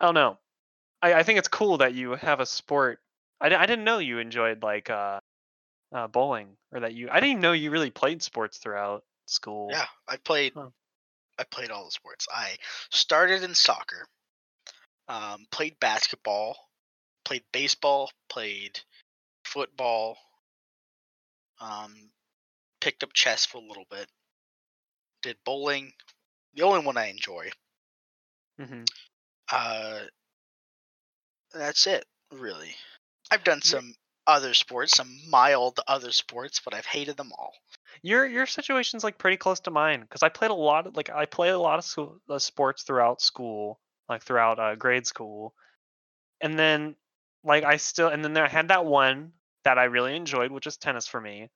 I don't know. I, I think it's cool that you have a sport. I, I didn't know you enjoyed like uh, uh bowling or that you I didn't even know you really played sports throughout school. Yeah, I played. Huh. I played all the sports. I started in soccer. Um, played basketball. Played baseball. Played football. Um, picked up chess for a little bit. Did bowling. The only one I enjoy. hmm Uh, that's it, really. I've done some other sports, some mild other sports, but I've hated them all. Your your situation's like pretty close to mine because I played a lot of like I played a lot of school, uh, sports throughout school, like throughout uh, grade school, and then like I still and then there, I had that one that I really enjoyed, which is tennis for me,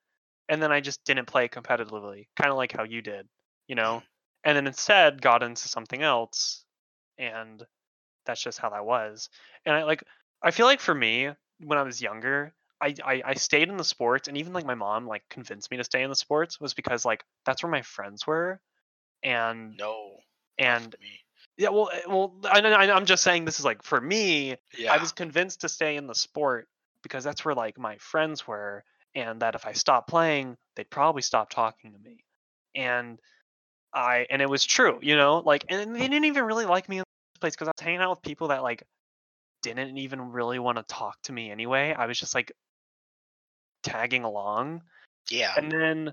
and then I just didn't play competitively, kind of like how you did, you know, and then instead got into something else, and that's just how that was, and I like I feel like for me when I was younger, I, I I stayed in the sports, and even like my mom like convinced me to stay in the sports was because like that's where my friends were, and No. and yeah, well, eh, well, I, I I'm just saying this is like for me, Yeah. I was convinced to stay in the sport because that's where like my friends were, and that if I stopped playing, they'd probably stop talking to me, and I and it was true, you know, like and they didn't even really like me in the first place because I was hanging out with people that like didn't even really want to talk to me anyway. I was just like tagging along yeah. and then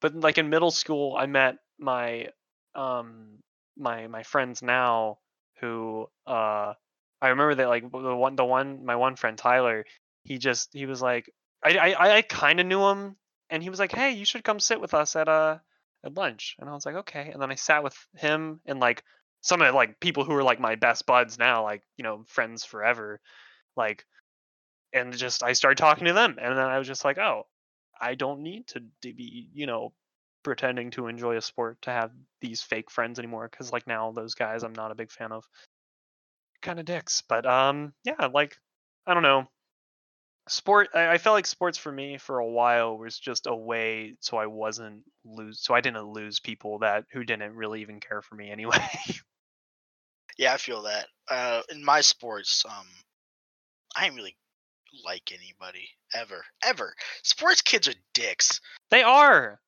but like in middle school i met my um my my friends now who uh i remember that like the one the one my one friend tyler he just he was like i i, I kind of knew him and he was like hey you should come sit with us at uh at lunch and i was like okay and then i sat with him and like some of like people who are like my best buds now like you know friends forever like and just i started talking to them and then i was just like oh I don't need to be, you know, pretending to enjoy a sport to have these fake friends anymore. Because like now those guys, I'm not a big fan of. Kind of dicks, but um, yeah, like I don't know. Sport I, I felt like sports for me for a while was just a way so I wasn't lose so I didn't lose people that who didn't really even care for me anyway. <laughs> Yeah, I feel that. Uh, in my sports, um, I ain't really like anybody ever, ever. Sports kids are dicks. they are.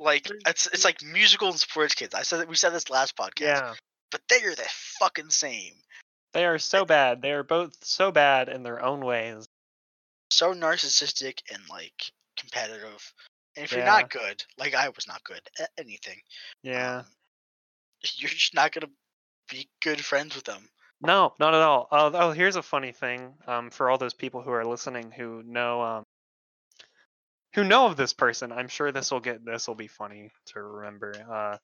Like it's it's like musical and sports kids. I said we said this last podcast, Yeah. but they are the fucking same. They are so bad. They are both so bad in their own ways. So narcissistic and like competitive. And if you're not good, like I was not good at anything, Yeah. um, <laughs> you're just not gonna be good friends with them. No, not at all. Oh, oh, here's a funny thing. Um, for all those people who are listening who know um who know of this person, I'm sure this will get this will be funny to remember. Uh,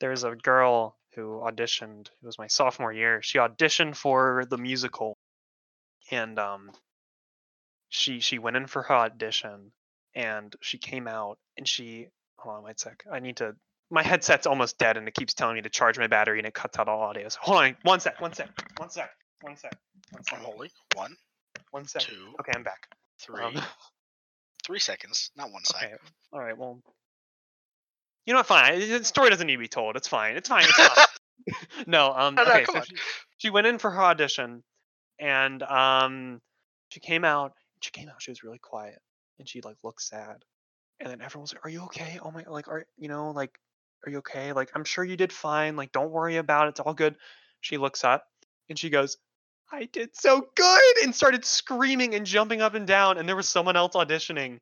there's a girl who auditioned. It was my sophomore year. She auditioned for the musical, and um, she she went in for her audition, and she came out, and she hold on, wait a sec. I need to. My headset's almost dead, and it keeps telling me to charge my battery, and it cuts out all audio. So hold on, one sec, one sec, one sec, one sec, one sec, holy. One, one sec. two, Okay, I'm back. three, Um, three seconds, not one okay, second. all right. Well, you know what? Fine. The story doesn't need to be told. It's fine. It's fine. It's fine. <laughs> no. Um. No, no, okay. So she, she went in for her audition, and um, she came out. She came out. She was really quiet, and she like looked sad. And then everyone was like, "Are you okay? Oh my! Like, are you know like, are you okay? Like, I'm sure you did fine. Like, don't worry about it. It's all good." She looks up, and she goes, "I did so good!" and started screaming and jumping up and down. And there was someone else auditioning,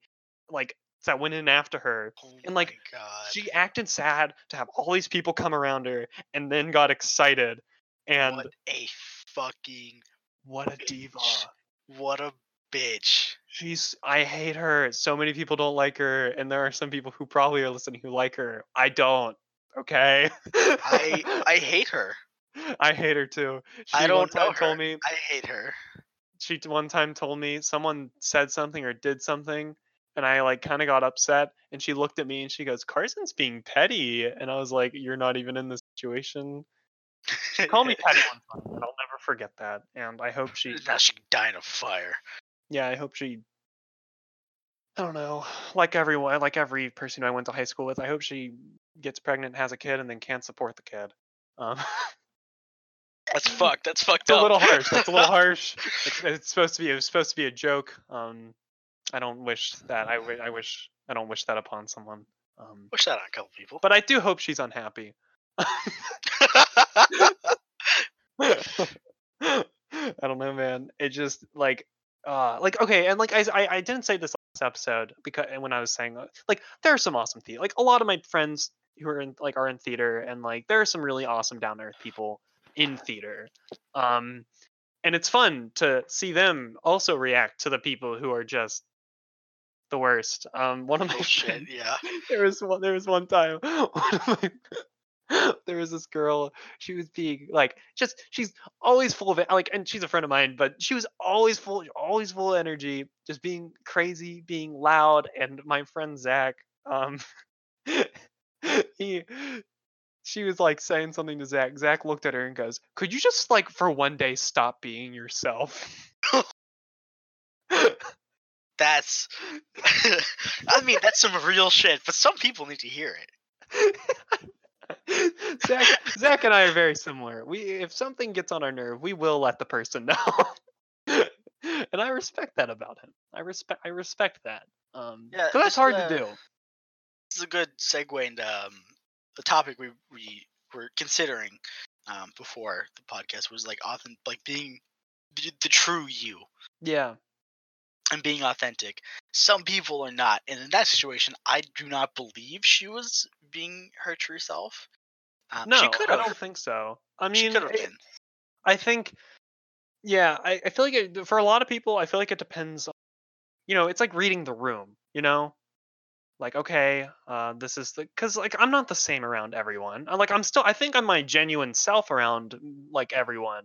like that went in after her. Oh and, like, God. She acted sad to have all these people come around her, and then got excited. And what a fucking what a diva! what a bitch. She's I hate her. So many people don't like her, and there are some people who probably are listening who like her. I don't. Okay. I I <laughs> hate her. I hate her too. She I don't know told her. me I hate her. she one time told me someone said something or did something and I like kind of got upset and she looked at me and she goes Carson's being petty and I was like you're not even in this situation. She called me <laughs> petty one time and I'll never forget that and I hope she now she can die in a fire. Yeah, I hope she. I don't know. Like everyone, like every person I went to high school with, I hope she gets pregnant, has a kid, and then can't support the kid. Um, <laughs> That's <laughs> fucked. That's fucked it's a little harsh. That's a little <laughs> harsh. It's, it's supposed to be. It was supposed to be a joke. Um, I don't wish that. I, I wish. I don't wish that upon someone. Um, Wish that on a couple people. but I do hope she's unhappy. I don't know, man. It just like, uh, like okay, and like I, I, I didn't say this last episode because when I was saying uh, like there are some awesome theater, like a lot of my friends who are in like are in theater, and like there are some really awesome down earth people in theater. Um, and it's fun to see them also react to the people who are just the worst. Um, one of my oh shit, friends, yeah. <laughs> there was one there was one time <laughs> one of my, <gasps> there was this girl she was being like just she's always full of it like and she's a friend of mine but she was always full always full of energy just being crazy being loud and my friend zach um <laughs> he she was like saying something to zach zach looked at her and goes could you just like for one day stop being yourself <laughs> That's <laughs> I mean, that's some real shit, but some people need to hear it. Zach, Zach and I are very similar. We, if something gets on our nerve, we will let the person <laughs> know, and I respect that about him. I respect, I respect that. Um, Yeah, that's hard to do. This is a good segue into um, the topic we we were considering um, before the podcast was like often like being the, the true you Yeah, and being authentic. Some people are not, and in that situation, I do not believe she was being her true self. Um, no, I don't think so. I mean, it-. I think, yeah, I, I feel like it, for a lot of people, I feel like it depends. on- You know, it's like reading the room. You know, like okay, uh, this is the because like I'm not the same around everyone. I, like I'm still, I think I'm my genuine self around like everyone,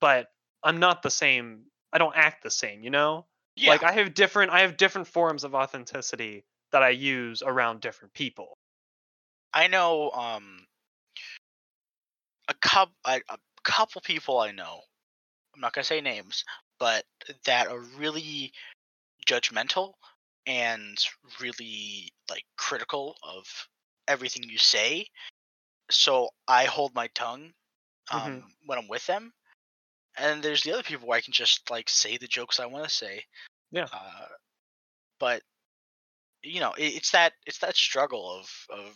but I'm not the same. I don't act the same. You know, Yeah, like I have different, I have different forms of authenticity that I use around different people. I know um a couple a couple people I know. I'm not gonna say names, but that are really judgmental and really like critical of everything you say. So I hold my tongue um, Mhm. when I'm with them. And there's the other people where I can just like say the jokes I want to say. Yeah. Uh, but you know, it, it's that it's that struggle of of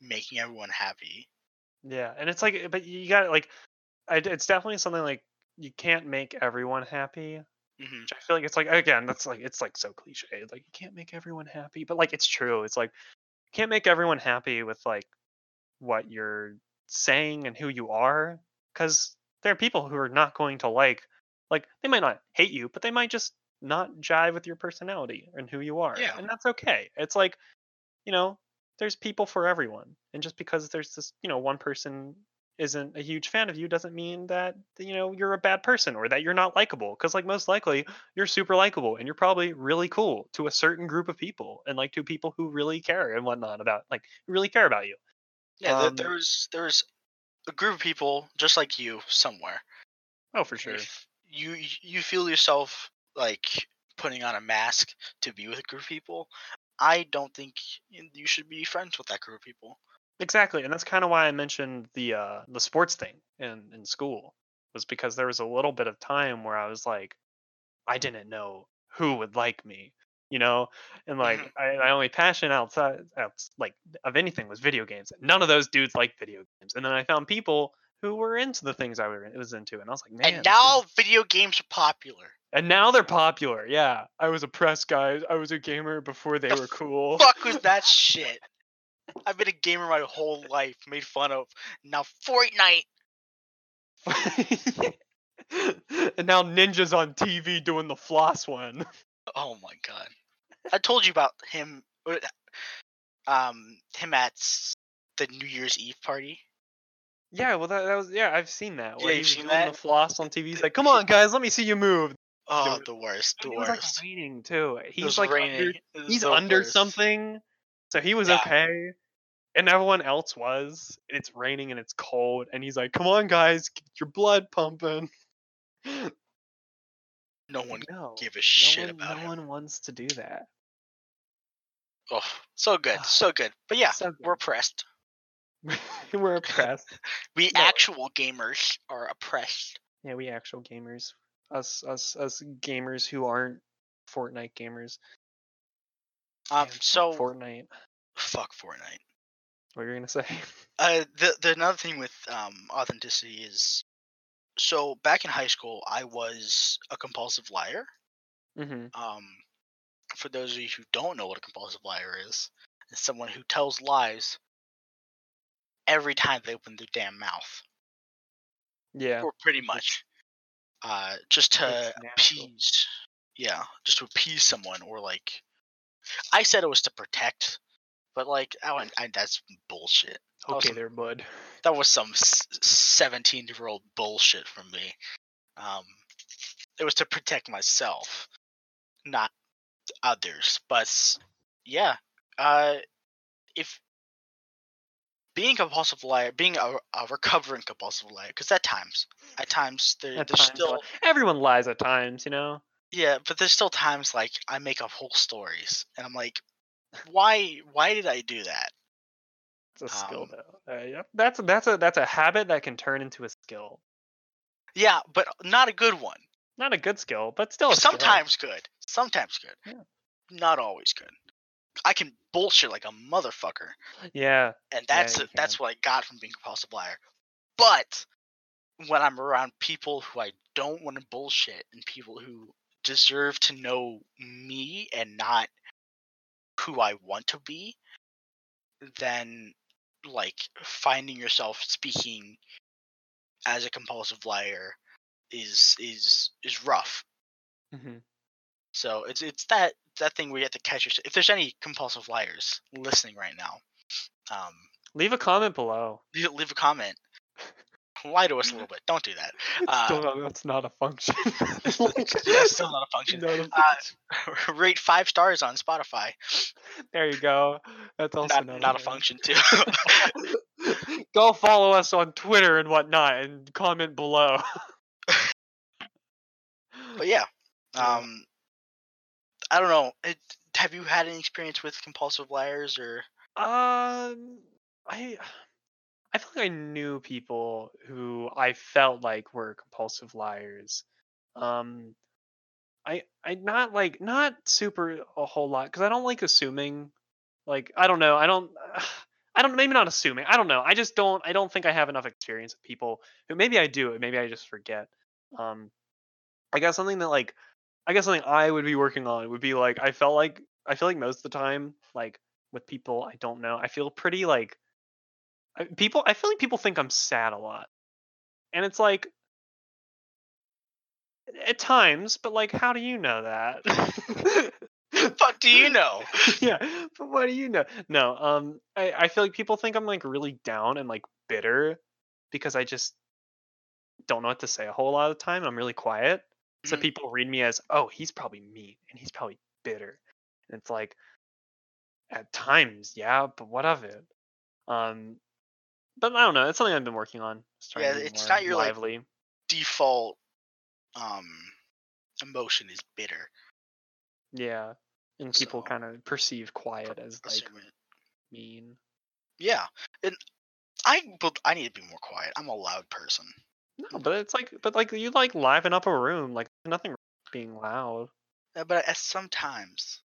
making everyone happy. Yeah, and it's like, but you got like, I, it's definitely something like you can't make everyone happy. hmm Which I feel like it's like again, that's like it's like so cliche. Like you can't make everyone happy, but like it's true. It's like you can't make everyone happy with like what you're saying and who you are, because there are people who are not going to like, like they might not hate you, but they might just not jive with your personality and who you are, Yeah. and that's okay. It's like, you know, there's people for everyone, and just because there's this, you know, one person isn't a huge fan of you doesn't mean that you know you're a bad person or that you're not likable because like most likely you're super likable and you're probably really cool to a certain group of people and like to people who really care and whatnot about like really care about you Yeah, Um, there's there's a group of people just like you somewhere. oh for sure If you you feel yourself like putting on a mask to be with a group of people, I don't think you should be friends with that group of people. exactly and that's kind of why i mentioned the uh the sports thing in in school was because there was a little bit of time where i was like i didn't know who would like me you know and like Mhm. I, my only passion outside like of anything was video games none of those dudes like video games and then i found people who were into the things i was into and i was like man and this is- now video games are popular. and now they're popular yeah i was a press guy i was a gamer before they The were cool Fuck was that shit? I've been a gamer my whole life, made fun of. Now Fortnite. <laughs> and now Ninja's on tv doing the floss one Oh my god. I told you about him uh, um him at the New Year's Eve party. Yeah, well, that, that was yeah. I've seen that. Where Yeah, you've seen that? the floss on TV. He's like, "Come on, <laughs> guys, let me see you move." Oh, Dude, the worst, the was like worst. raining too. It He's was like raining. under, he's under worst. something, so he was Yeah. okay, and everyone else was. It's raining and it's cold, and he's like, "Come on, guys, get your blood pumping." <laughs> No one no, gave a no shit one, about no him. one wants to do that. Oh, so good, so good. But yeah, So we're oppressed. <laughs> We're oppressed. <laughs> We No. actual gamers are oppressed. Yeah, we actual gamers. Us, us, us gamers who aren't Fortnite gamers. Um, fuck so Fortnite. fuck Fortnite. What are you're gonna say? <laughs> Uh, the the another thing with um authenticity is, so back in high school, I was a compulsive liar. mm-hmm. Um, for those of you who don't know what a compulsive liar is, it's someone who tells lies every time they open their damn mouth, Yeah. or pretty much, uh, just to appease. Yeah, just to appease someone, or like, I said it was to protect, but like, I, went- I that's bullshit. That Okay, there, bud. that was some seventeen year old bullshit from me. Um, it was to protect myself, not others. But yeah, uh, if being a compulsive liar, being a, a recovering compulsive liar, because at times, at times there, At there's times, still everyone lies at times, you know. yeah, but there's still times like I make up whole stories, and I'm like, why? Why did I do that? It's a skill, Um, though. Uh, yeah, that's that's a that's a habit that can turn into a skill. Yeah, but not a good one. Not a good skill, but still a skill. sometimes good sometimes good Yeah. not always good i can bullshit like a motherfucker Yeah, and Yeah, that's that's what i got from being a compulsive liar but when i'm around people who i don't want to bullshit and people who deserve to know me and not who i want to be then like finding yourself speaking as a compulsive liar is is is rough hmm So it's it's that that thing where you have to catch yourself. If there's any compulsive liars listening right now, um, leave a comment below. leave, leave a comment. <laughs> Lie to us a little bit. Don't do that. <laughs> Uh, still not, that's not a function. <laughs> <laughs> still not a function. Not a Uh. Rate five stars on Spotify. there you go. That's also Not not, not a thing. function too. Go follow us on Twitter and whatnot, and comment below. But yeah, Yeah. um, I don't know. It, have you had any experience with compulsive liars or? Um, I I feel like I knew people who I felt like were compulsive liars. Um, I I not like not super a whole lot because I don't like assuming. Like I don't know. I don't. <sighs> I don't. Maybe not assuming. I don't know. I just don't. I don't think I have enough experience with people who maybe I do. Maybe I just forget. Um, I guess something that like I guess something I would be working on would be like I felt like I feel like most of the time like with people I don't know I feel pretty like people I feel like people think I'm sad a lot. And it's like at times, but like how do you know that? <laughs> Fuck, do you know? <laughs> yeah, but what do you know? No, um I I feel like people think I'm like really down and like bitter because I just don't know what to say a whole lot of the time. I'm really quiet. So Mhm. people read me as, oh, he's probably mean and he's probably bitter. And it's like, at times, yeah, but what of it? Um, but I don't know. It's something I've been working on. Yeah, it's not your, like, lively. Default um emotion is bitter. yeah, and people So- kind of perceive quiet as like mean. Yeah, and I but I need to be more quiet. I'm a loud person. No, but it's like, but like you like liven up a room. Like nothing being loud. Uh, But at sometimes,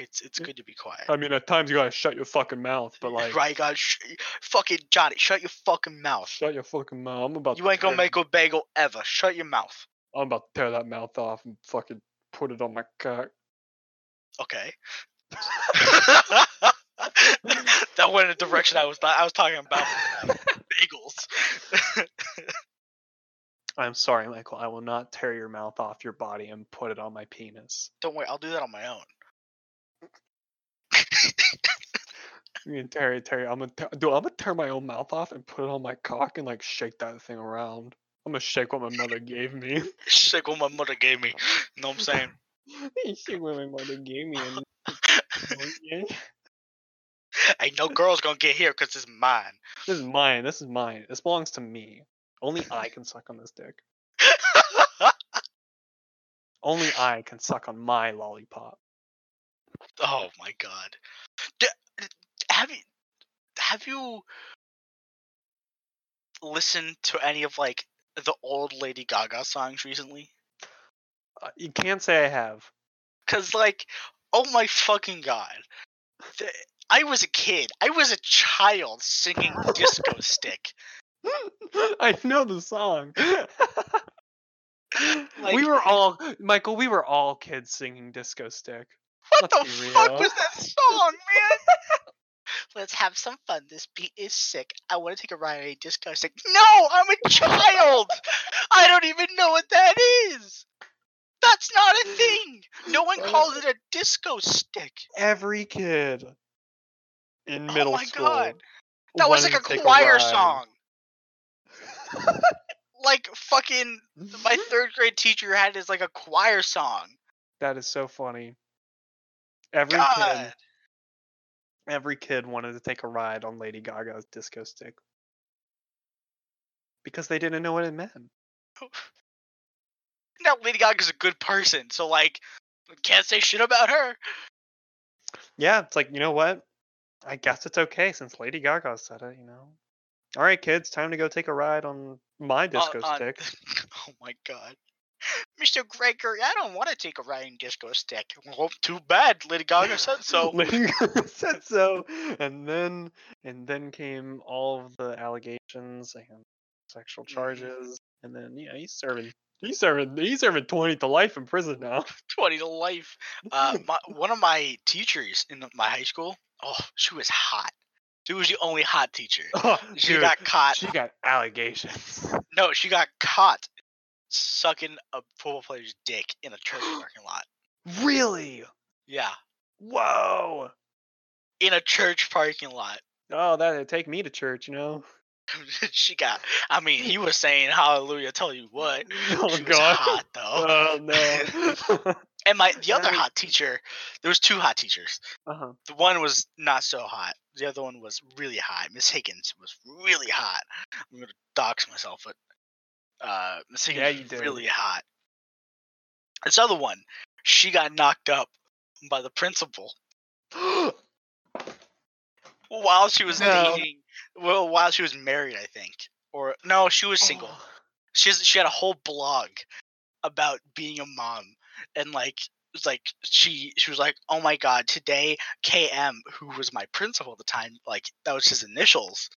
it's it's mm. good to be quiet. I mean, at times you gotta shut your fucking mouth. But <laughs> like, right, God, sh- fucking Johnny, shut your fucking mouth. shut your fucking mouth. I'm about. You ain't gonna make a bagel ever. Shut your mouth. I'm about to tear that mouth off and fucking put it on my cock. Okay. <laughs> <laughs> that went in a direction I was not. I was talking about bagels. I'm sorry, Michael. I will not tear your mouth off your body and put it on my penis. Don't worry, I'll do that on my own. Tear it. I'm gonna, dude. I'm gonna tear my own mouth off and put it on my cock and like shake that thing around. I'm gonna shake what my mother gave me. <laughs> shake what my mother gave me. You know what I'm saying? <laughs> shake what my mother gave me. And, <laughs> Ain't no girl's gonna get here because it's mine. this is mine. This is mine. This belongs to me. Only I can suck on this dick. Only I can suck on my lollipop. Oh my god. D- have you have you listened to any of like the old Lady Gaga songs recently? Uh, you can't say I have. Cause like, oh my fucking god. The- I was a kid. I was a child singing Disco Stick. <laughs> I know the song. <laughs> Like- we were all Michael. We were all kids singing "Disco Stick." What the fuck was that song, man? <laughs> Let's have some fun. This beat is sick. I want to take a ride on a disco stick. No, I'm a child. I don't even know what that is. That's not a thing. No <laughs> one calls it a disco stick. Every kid in oh middle school. Oh my school. God. That was like a choir ride. song. like fucking my <laughs> third grade teacher had it as like a choir song. That is so funny. Every God. kid, every kid wanted to take a ride on Lady Gaga's disco stick because they didn't know what it meant. <laughs> Now Lady Gaga's a good person, so like can't say shit about her. Yeah, it's like you know what? I guess it's okay since Lady Gaga said it. You know. All right, kids, time to go take a ride on my disco on- stick. <laughs> oh my god. Mr. Gregory, I don't want to take a ride in disco stick. Well, too bad. Lady Gaga said <laughs> so. Lady Gaga said so, and then and then came all of the allegations and sexual Mhm. charges, and then yeah, he's serving. He's serving. He's serving twenty to life in prison now. <laughs> 20 to life. Uh, my, one of my teachers in the- my high school, oh, she was hot. She was the only hot teacher. <laughs> Oh, She dude, got caught. She got allegations. No, she got caught sucking a football player's dick in a church <gasps> parking lot. really? Yeah, Whoa. in a church parking lot. Oh, that'd take me to church, you know. <laughs> she got. I mean, he was saying hallelujah. Tell you what, <laughs> Oh she God. hot though. Oh no. <laughs> And my the other hot teacher, there was two hot teachers. uh huh. The one was not so hot. The other one was really hot. Miss Higgins was really hot. I'm gonna dox myself, but uh, Higgins Yeah, you did. really hot. This other one, she got knocked up by the principal <gasps> while she was No. dating. Well, while she was married, I think, or no, she was single. Oh. She's she had a whole blog about being a mom, and like like she she was like, oh my god, today KM, who was my principal at the time, like that was his initials,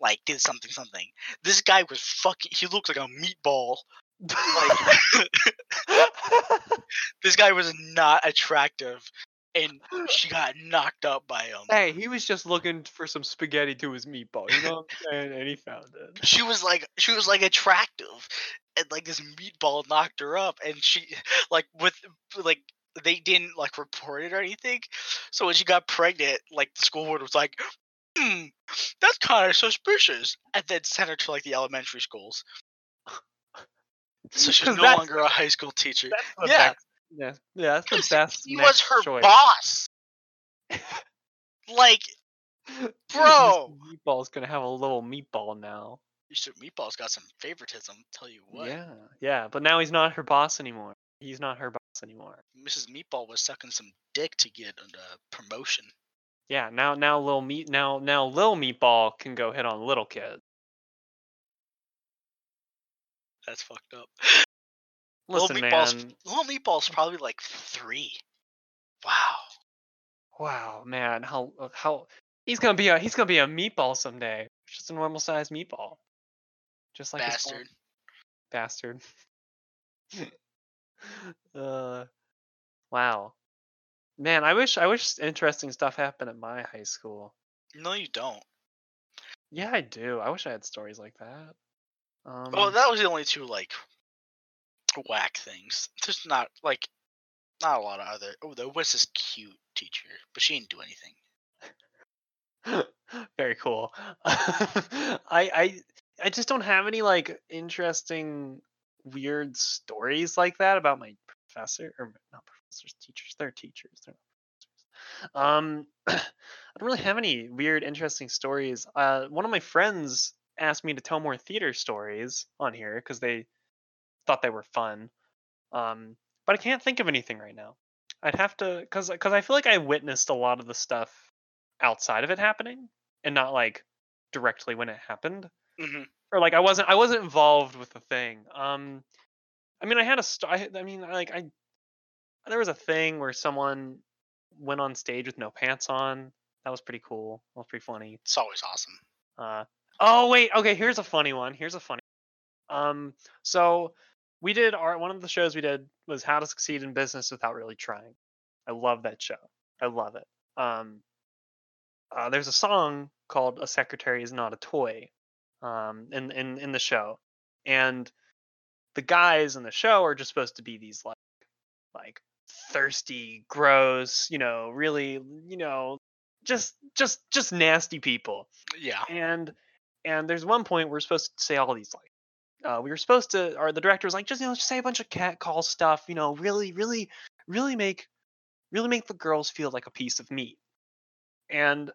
like did something something. This guy was fucking. He looked like a meatball. Like <laughs> <laughs> this guy was not attractive, and she got knocked up by him. hey, he was just looking for some spaghetti to his meatball. You know what I'm saying? And he found it. She was like she was like attractive, and like this meatball knocked her up, and she <laughs> like with like they didn't like report it or anything. So when she got pregnant, like the school board was like, "Hmm, that's kind of suspicious," and then sent her to like the elementary schools. So she's <laughs> no that's- longer a high school teacher. Yeah. best- yeah, yeah, that's the best. He was her choice. boss. <laughs> like, Bro. Meatball's gonna have a little meatball now. Mr. Meatball's got some favoritism. Tell you what, Yeah, yeah, but now he's not her boss anymore. He's not her boss anymore. Mrs. Meatball was sucking some dick to get a promotion. Yeah, now now little meat now now little Meatball can go hit on little kids. That's fucked up. Listen, Little Meatball's man. Little Meatball's probably like three. Wow. Wow, man, how uh, how he's gonna be a he's gonna be a meatball someday. Just a normal sized meatball. Just like. Bastard. bastard. <laughs> uh, wow, man. I wish I wish interesting stuff happened at my high school. No, you don't. Yeah, I do. I wish I had stories like that. Um, well, that was the only two like whack things. There's not like not a lot of other. Oh, there was this cute teacher, but she didn't do anything. <laughs> very cool. <laughs> I I I just don't have any like interesting weird stories like that about my professor or not professors, teachers. They're teachers. They're not professors. Um, <clears throat> I don't really have any weird, interesting stories. Uh, one of my friends asked me to tell more theater stories on here because they thought they were fun. Um, but I can't think of anything right now. I'd have to because because I feel like I witnessed a lot of the stuff outside of it happening and not like directly when it happened hmm or like I wasn't I wasn't involved with the thing. Um, I mean, I had a st- I, I mean, like I there was a thing where someone went on stage with no pants on. That was pretty cool. That was pretty funny. It's always awesome. Uh, oh wait, okay. Here's a funny one. Here's a funny. Um, so we did our one of the shows we did was How to Succeed in Business Without Really Trying. I love that show. I love it. Um, uh, there's a song called "A Secretary Is Not a Toy," um, in in in the show, and the guys in the show are just supposed to be these like like thirsty, gross, you know, really, you know, just just just nasty people. Yeah. and and there's one point we're supposed to say all these like uh, we were supposed to or the director was like just you know just say a bunch of cat call stuff you know really really really make really make the girls feel like a piece of meat. And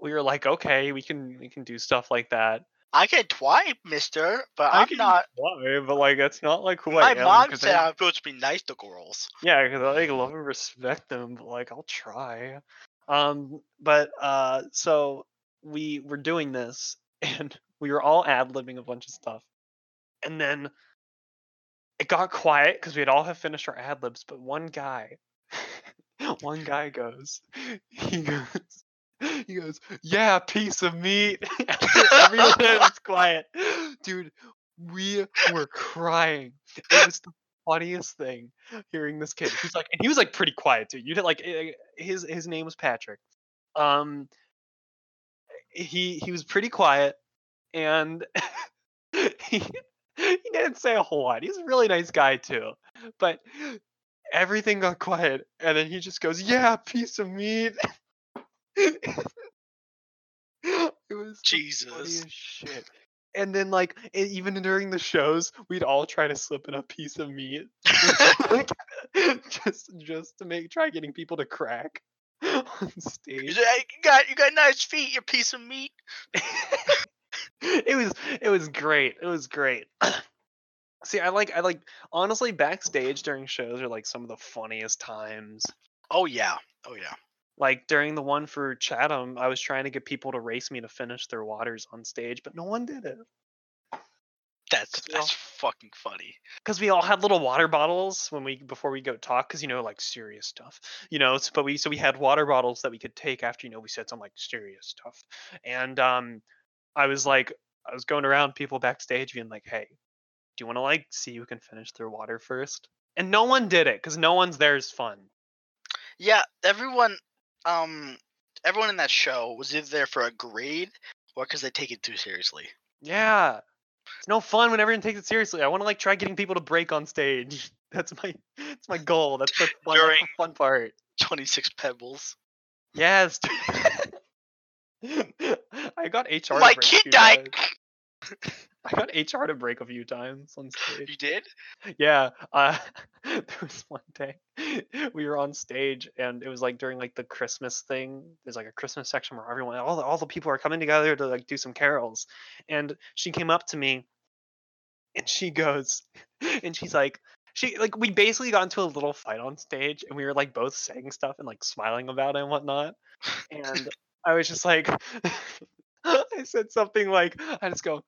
we were like okay we can we can do stuff like that I can try, Mister, but I I'm not. Why? but like that's not like who My I am mom 'cause said I- I'm supposed to be nice to girls. yeah because i like love and respect them but like i'll try um but uh so we were doing this <laughs> and we were all ad-libbing a bunch of stuff and then it got quiet because we'd all have finished our ad libs but one guy <laughs> one guy goes he goes <laughs> he goes yeah piece of meat. After <laughs> everyone <laughs> was quiet. Dude we were crying. It was the funniest thing hearing this kid. He's like and he was like pretty quiet too you did like eh, his his name was patrick. Um he he was pretty quiet and he he didn't say a whole lot. He's a really nice guy too. But everything got quiet and then he just goes yeah piece of meat <laughs> it was Jesus. shit and then like even during the shows we'd all try to slip in a piece of meat <laughs> like, <laughs> just just to make try getting people to crack on stage "Hey, you got you got nice feet, you piece of meat. it was it was great. It was great. <clears throat> See, I like I like honestly backstage during shows are like some of the funniest times. Oh yeah. Oh yeah. Like during the one for Chatham, I was trying to get people to race me to finish their waters on stage, but no one did it. That's that's fucking funny. because we all had little water bottles when we before we go talk because you know like serious stuff you know s- but we so we had water bottles that we could take after you know we said some like serious stuff and um i was like i was going around people backstage being like hey do you want to like see who can finish their water first and no one did it because no one's there is fun Yeah, everyone um everyone in that show was either there for a grade or because they take it too seriously. yeah it's no fun when everyone takes it seriously i want to like try getting people to break on stage <laughs> that's my that's my goal that's the fun, that's the fun part Twenty six pebbles. Yes. <laughs> I got HR. My kid died. <laughs> <laughs> I got HR to break a few times on stage. You did? Yeah. Uh, <laughs> there was one day <laughs> we were on stage and it was like during like the Christmas thing. There's like a Christmas section where everyone, all the, all the people are coming together to like do some carols. And she came up to me and she goes, and she's like, she like we basically got into a little fight on stage and we were like both saying stuff and like smiling about it and whatnot. And I was just like, <laughs> I said something like, I just go,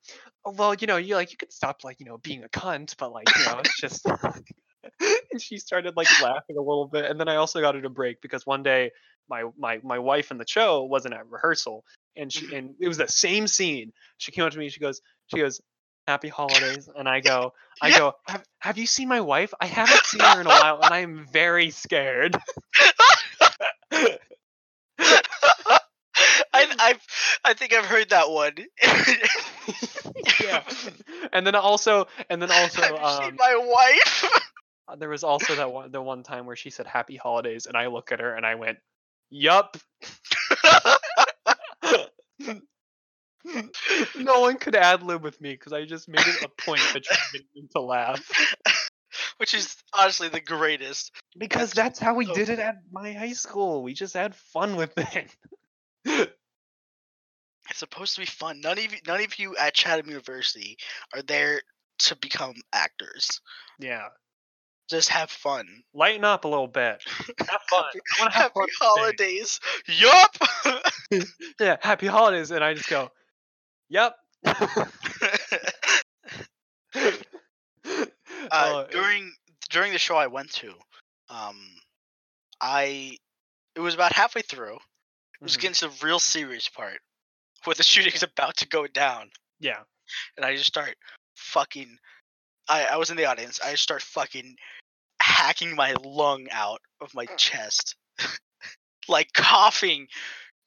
oh, well, you know, you like you could stop like you know being a cunt, but like you know it's just. <laughs> and she started like laughing a little bit, and then I also got her to break because one day my my my wife in the show wasn't at rehearsal, and she <laughs> and it was the same scene. She came up to me, she goes, she goes, "Happy holidays," and I go, I go, have, have you seen my wife? I haven't seen her in a while, and I am very scared. I <laughs> I've I think I've heard that one. <laughs> yeah, and then also, and then also, um, my wife? Uh, There was also that one the one time where she said happy holidays and I look at her and I went, "Yup." <laughs> no one could ad lib with me because I just made it a point to try to get them to laugh. Which is honestly the greatest. Because that's how we did it at my high school. We just had fun with it. It's supposed to be fun. None of you, none of you at Chatham University are there to become actors. yeah. Just have fun. Lighten up a little bit. <laughs> Have fun. I want to have Happy fun. holidays. Yup. <laughs> Yeah, happy holidays. And I just go, Yep. <laughs> uh, Oh, during during the show I went to, um, I it was about halfway through. It was Mhm. getting to the real serious part where the shooting's about to go down, Yeah. and I just start fucking. I I was in the audience. I just start fucking hacking my lung out of my chest, <laughs> like coughing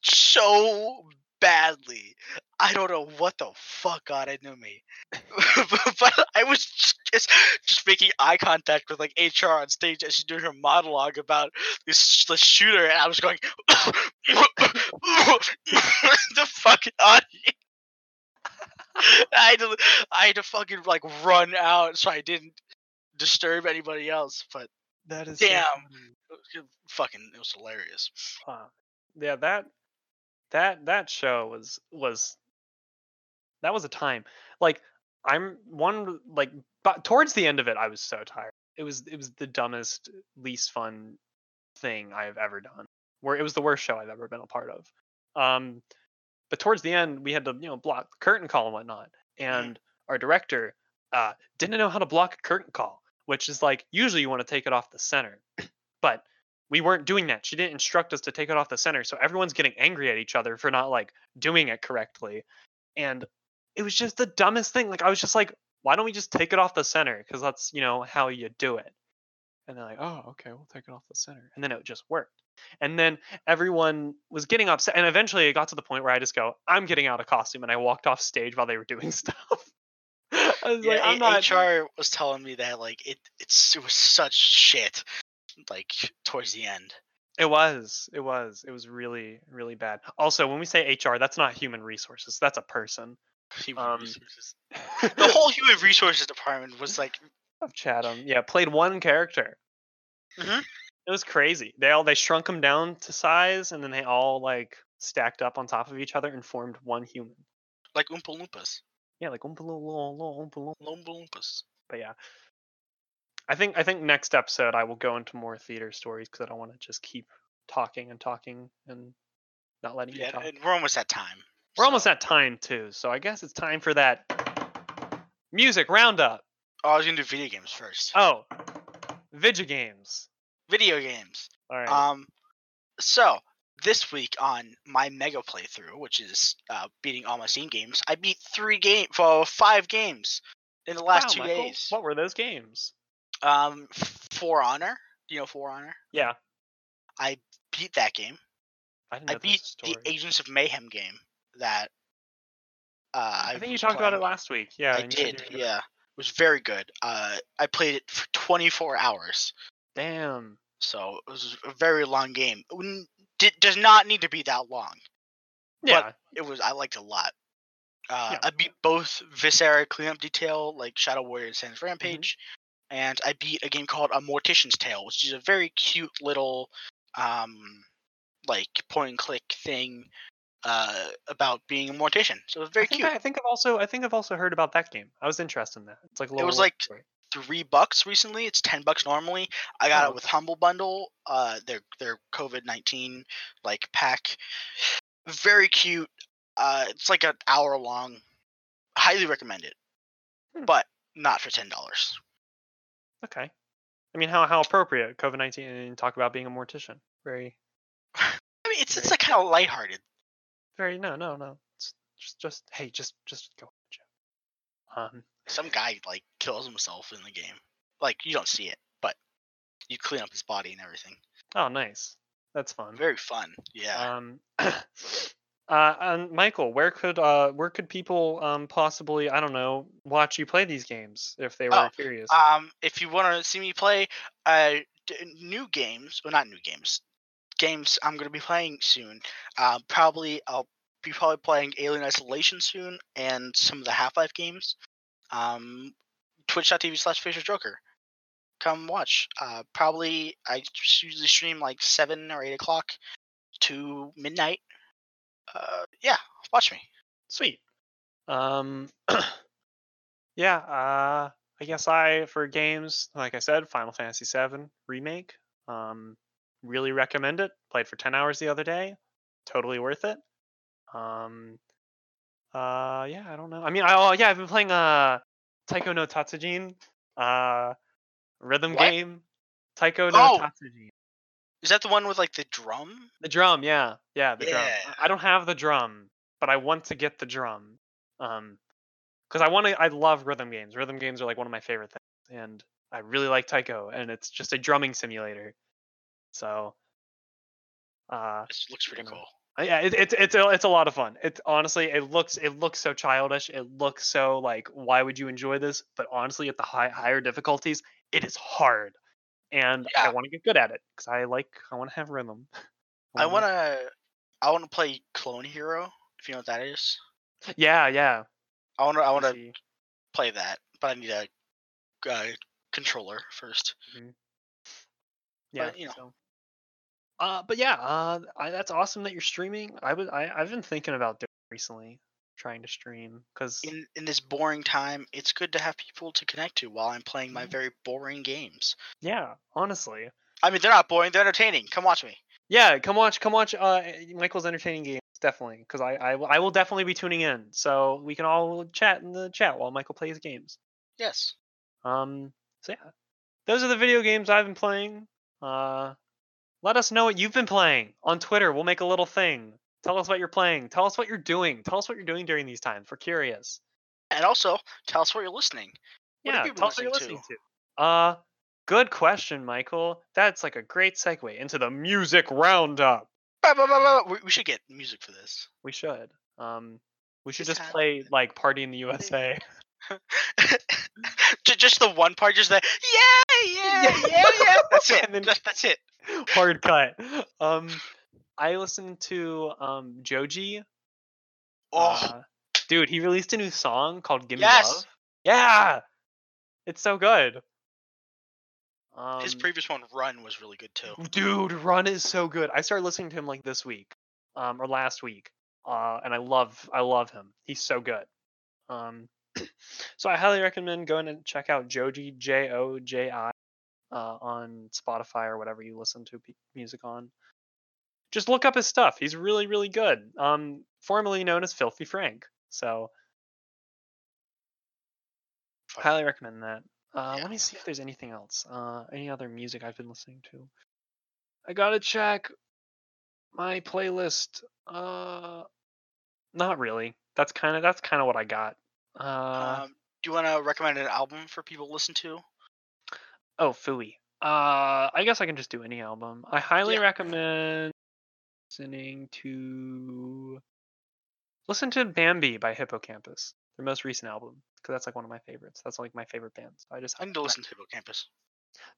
so badly. I don't know what the fuck got into me, <laughs> but I was just just making eye contact with like HR on stage as she's doing her monologue about this the shooter, and I was going <coughs> <coughs> <coughs> the fucking audience. <laughs> I had to I had to fucking like run out so I didn't disturb anybody else. But That is so Damn. it- fucking it was hilarious. Huh. Yeah, that that that show was was that was a time. Like I'm one like but towards the end of it I was so tired. It was it was the dumbest, least fun thing I have ever done. Where it was the worst show I've ever been a part of. Um but towards the end we had to, you know, block the curtain call and whatnot. And our director uh didn't know how to block a curtain call, which is like usually you want to take it off the center. <clears throat> but we weren't doing that. She didn't instruct us to take it off the center. So everyone's getting angry at each other for not like doing it correctly. And it was just the dumbest thing. Like I was just like, why don't we just take it off the center? Because that's, you know, how you do it. And they're like, oh, okay, we'll take it off the center. And then it just worked. And then everyone was getting upset. And eventually it got to the point where I just go, I'm getting out of costume. And I walked off stage while they were doing <laughs> stuff. I was Yeah, like, I'm not. <laughs> HR was telling me that like it it's it was such shit. Like towards the end. It was. It was. It was really, really bad. Also, when we say HR, that's not human resources. That's a person. Human Um, resources. <laughs> The whole human resources department was like of Chatham. Yeah, played one character. Mhm. It was crazy. They all they shrunk him down to size, and then they all like stacked up on top of each other and formed one human. like Oompa Loompas. Yeah, like Oompa Loompa Loompa Loompa. Loompa Loompas. But yeah, I think I think next episode I will go into more theater stories because I don't want to just keep talking and talking and not letting you talk. and we're almost at time. We're almost at time too, so I guess it's time for that music roundup. Oh, I was gonna do video games first. Oh, video games. Video games. All right. Um, so this week on my mega playthrough, which is uh, beating all my Steam games, I beat three game, well, five games in the last Wow, two Michael, days. What were those games? Um, For Honor. Do you know For Honor? Yeah, I Beat that game. I didn't I beat the. Agents of Mayhem game that. Uh, I think you talked about it last week. Yeah, I and you said did. Yeah, it was very good. Uh, I played it for 24 hours, Damn. so it was a very long game. It does not need to be that long. Yeah. it was I liked it a lot. Uh, Yeah. I beat both Viscera Cleanup Detail, like Shadow Warrior and Sans Mm-hmm. Rampage, and I beat a game called A Mortician's Tale, which is a very cute little, um, like point and click thing, uh, about being a mortician. So it was very I think, cute. I, I think I've also I think I've also heard about that game. I was interested in that. It's like a little was like- story. Three bucks recently. It's ten bucks normally. I got Oh, it with Humble Bundle. Uh, their their COVID nineteen like pack. Very cute. Uh, it's like an hour long. Highly recommend it, Hmm. but not for ten dollars. okay. I mean, how how appropriate COVID nineteen and talk about being a mortician. Very <laughs> I mean, it's it's like kind of lighthearted. Very no no no. It's just just hey just just go. Um. Some guy like kills himself in the game. Like you don't see it, but you clean up his body and everything. Oh, nice. That's fun. Very fun. Yeah. Um, <clears throat> uh, and Michael, where could uh, where could people um possibly I don't know watch you play these games if they were Oh, curious? Um, if you want to see me play uh d- new games, well, not new games, games I'm gonna be playing soon. Uh, probably I'll be probably playing Alien Isolation soon and some of the Half Life games. Um, Twitch.tv slash Fisher Joker. Come watch. Uh, probably I usually stream like seven or eight o'clock to midnight. Uh, yeah, watch me. Sweet. Um, <clears throat> yeah. Uh, I guess I for games like I said, Final Fantasy VII remake. Um, really recommend it. Played for ten hours the other day. Totally worth it. Um, uh, yeah. I don't know. I mean, I, oh yeah, I've been playing uh, Taiko no Tatsujin. Uh, rhythm What? game. Taiko no Oh! Tatsujin. Is that the one with like the drum? The drum, yeah, yeah, the drum. I don't have the drum, but I want to get the drum. Um, because I want to. I love rhythm games. Rhythm games are like one of my favorite things, and I really like Taiko, and it's just a drumming simulator. So, uh, It looks pretty Gonna- cool. uh, yeah, it, it's it's a, it's a lot of fun. It's honestly, it looks it looks so childish. It looks so like, why would you enjoy this? But honestly, at the high higher difficulties, it is hard, and I want to get good at it because I like I want to have rhythm. <laughs> I wanna- I want to play Clone Hero. If you know what that is. Yeah, yeah. I want to. I want to play that, but I need a uh, controller first. Yeah, but, you know. so. Uh, but yeah, uh, I, that's awesome that you're streaming. I would, I, I've been thinking about doing it recently, trying to stream because In in this boring time, it's good to have people to connect to while I'm playing my Mhm. very boring games. yeah, honestly, I mean, they're not boring; they're entertaining. Come watch me. yeah. Come watch, come watch. Uh, Michael's entertaining games definitely because I, I, I will definitely be tuning in. So we can all chat in the chat while Michael plays games. Yes. Um, so yeah, those are the video games I've been playing. Uh, let us know what you've been playing on Twitter. We'll make a little thing. Tell us what you're playing. Tell us what you're doing. Tell us what you're doing during these times. We're curious. And also, tell us where you're listening. What yeah, tell us what you're listening to. Uh, good question, Michael. That's like a great segue into the music roundup. We, we should get music for this. We should. Um, we should Just play like "Party in the USA." <laughs> Just the one part, just the yeah, yeah, yeah. <laughs> That's it. Then- Just- that's it. <laughs> Hard cut. Um, I listened to um Joji. Oh, Uh, dude, he released a new song called "Give Me Yes! Love." Yeah, it's so good. Um, his previous one, Run, was really good too. dude, Run is so good. I started listening to him like this week, um, or last week, uh, and I love, I love him. He's so good. Um, <clears throat> so I highly recommend going and check out Joji J O J I uh, on Spotify or whatever you listen to p- music on. Just look up his stuff. He's really really good. Um, formerly known as Filthy Frank. So highly recommend that. Uh, Yeah. Let me see if there's anything else. Uh, any other music I've been listening to? I gotta check my playlist. Uh, not really. That's kind of that's kind of what I got. Uh, um, do you want to recommend an album for people to listen to? Oh, Fooey. Uh, I guess I can just do any album. I highly Yeah. recommend listening to listen to Bambi by Hippo Campus, their most recent album, because that's like one of my favorites. That's like my favorite bands. I just I need to listen to Hippo Campus.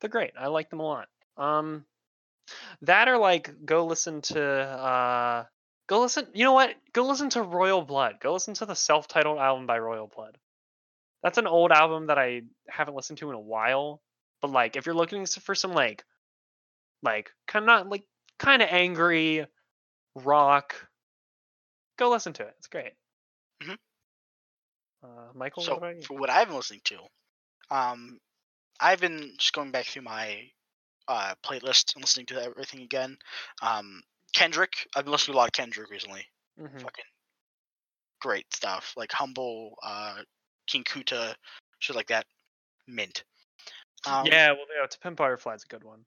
they're great. I like them a lot. Um, that or like go listen to uh, go listen. You know what? Go listen to Royal Blood. Go listen to the self-titled album by Royal Blood. That's an old album that I haven't listened to in a while. But like, if you're looking for some like, like kind of not like kind of angry rock, go listen to it. It's great. Mhm. Uh, Michael, so what for what I've been listening to, um, I've been just going back through my uh, playlist and listening to everything again. Um, Kendrick, I've been listening to a lot of Kendrick recently. Mhm. Fucking great stuff, like Humble, uh, King Kunta, shit like that. Mint. Um, yeah, well, yeah, To Pimp Butterfly's a good one.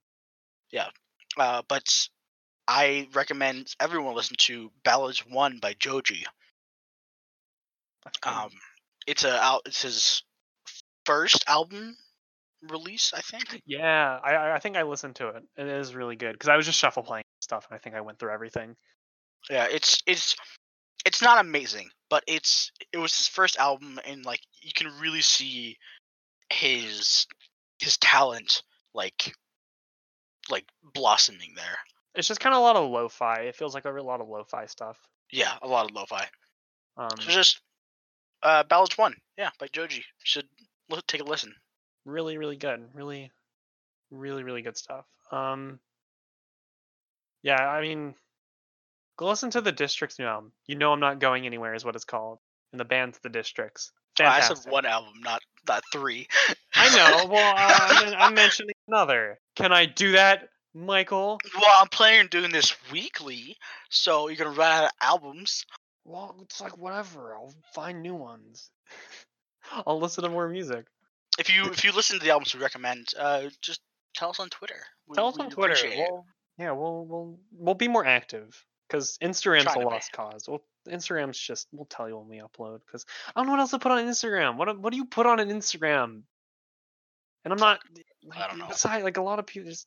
Yeah, uh, but I recommend everyone listen to Ballads One by Joji. That's a good one. Um, it's a out. It's his first album release, I think. Yeah, I I- I think I listened to it. It is really good because I was just shuffle playing stuff, and I think I went through everything. Yeah, it's it's it's not amazing, but it's it was his first album, and like you can really see his his talent like like blossoming there. It's just kind of a lot of lo-fi. It feels like a lot of lo-fi stuff. Yeah, a lot of lo-fi. Um, So just uh, Ballads One, yeah, by Joji. Should li- take a listen. really, really good. Really, really, really good stuff. Um, yeah, I mean, go listen to the Districts new album. You know, I'm not going anywhere is what it's called, and the band's the Districts. Oh, I Fantastic. said one album, not not three. I know. <laughs> Well, uh, I'm, mentioning another. Can I do that, Michael? Well, I'm planning on doing this weekly, so you're gonna run out of albums. Well, it's like whatever. I'll find new ones. <laughs> I'll listen to more music. If you if you listen to the albums we recommend, uh, just tell us on Twitter. We- Tell us on Twitter. We'll, yeah, we'll we'll we'll be more active because Instagram's a lost cause. Well, Instagram's just we'll tell you when we upload because I don't know what else to put on Instagram. What do- what do you put on an Instagram? And I'm not. I don't know. Besides, like a lot of people just.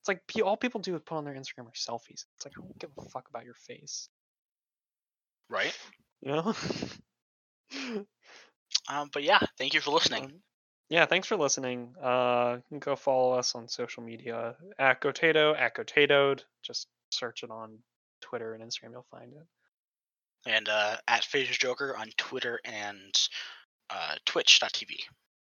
It's like all people do is put on their Instagram are selfies. It's like I don't give a fuck about your face. right? You know. <laughs> Um, but yeah, thank you for listening. Um, yeah, thanks for listening. Uh, you can go follow us on social media at Gotato, at Gotatoed. Just search it on Twitter and Instagram, you'll find it. And uh, at Phasers Joker on Twitter and uh, Twitch.tv.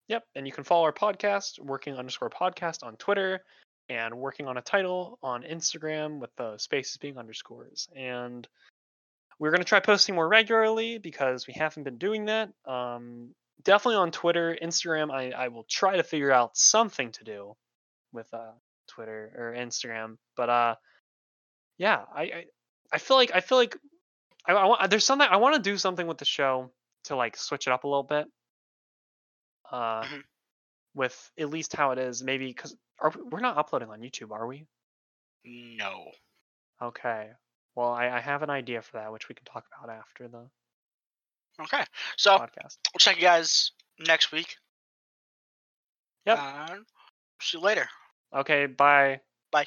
Yep, and you can follow our podcast, working underscore podcast on Twitter, and working on a title on Instagram with the spaces being underscores. And we're gonna try posting more regularly because we haven't been doing that. Um, definitely on Twitter, Instagram. I, I will try to figure out something to do with uh, Twitter or Instagram. But uh, yeah, I, I I feel like I feel like I, I want there's something I want to do something with the show to like switch it up a little bit. Uh, Mhm. with at least how it is, maybe because are we, we're not uploading on YouTube, are we? No. Okay. Well, I, I have an idea for that, which we can talk about after the Okay. So podcast. we'll check you guys next week. Yep. And see you later. Okay. Bye. Bye.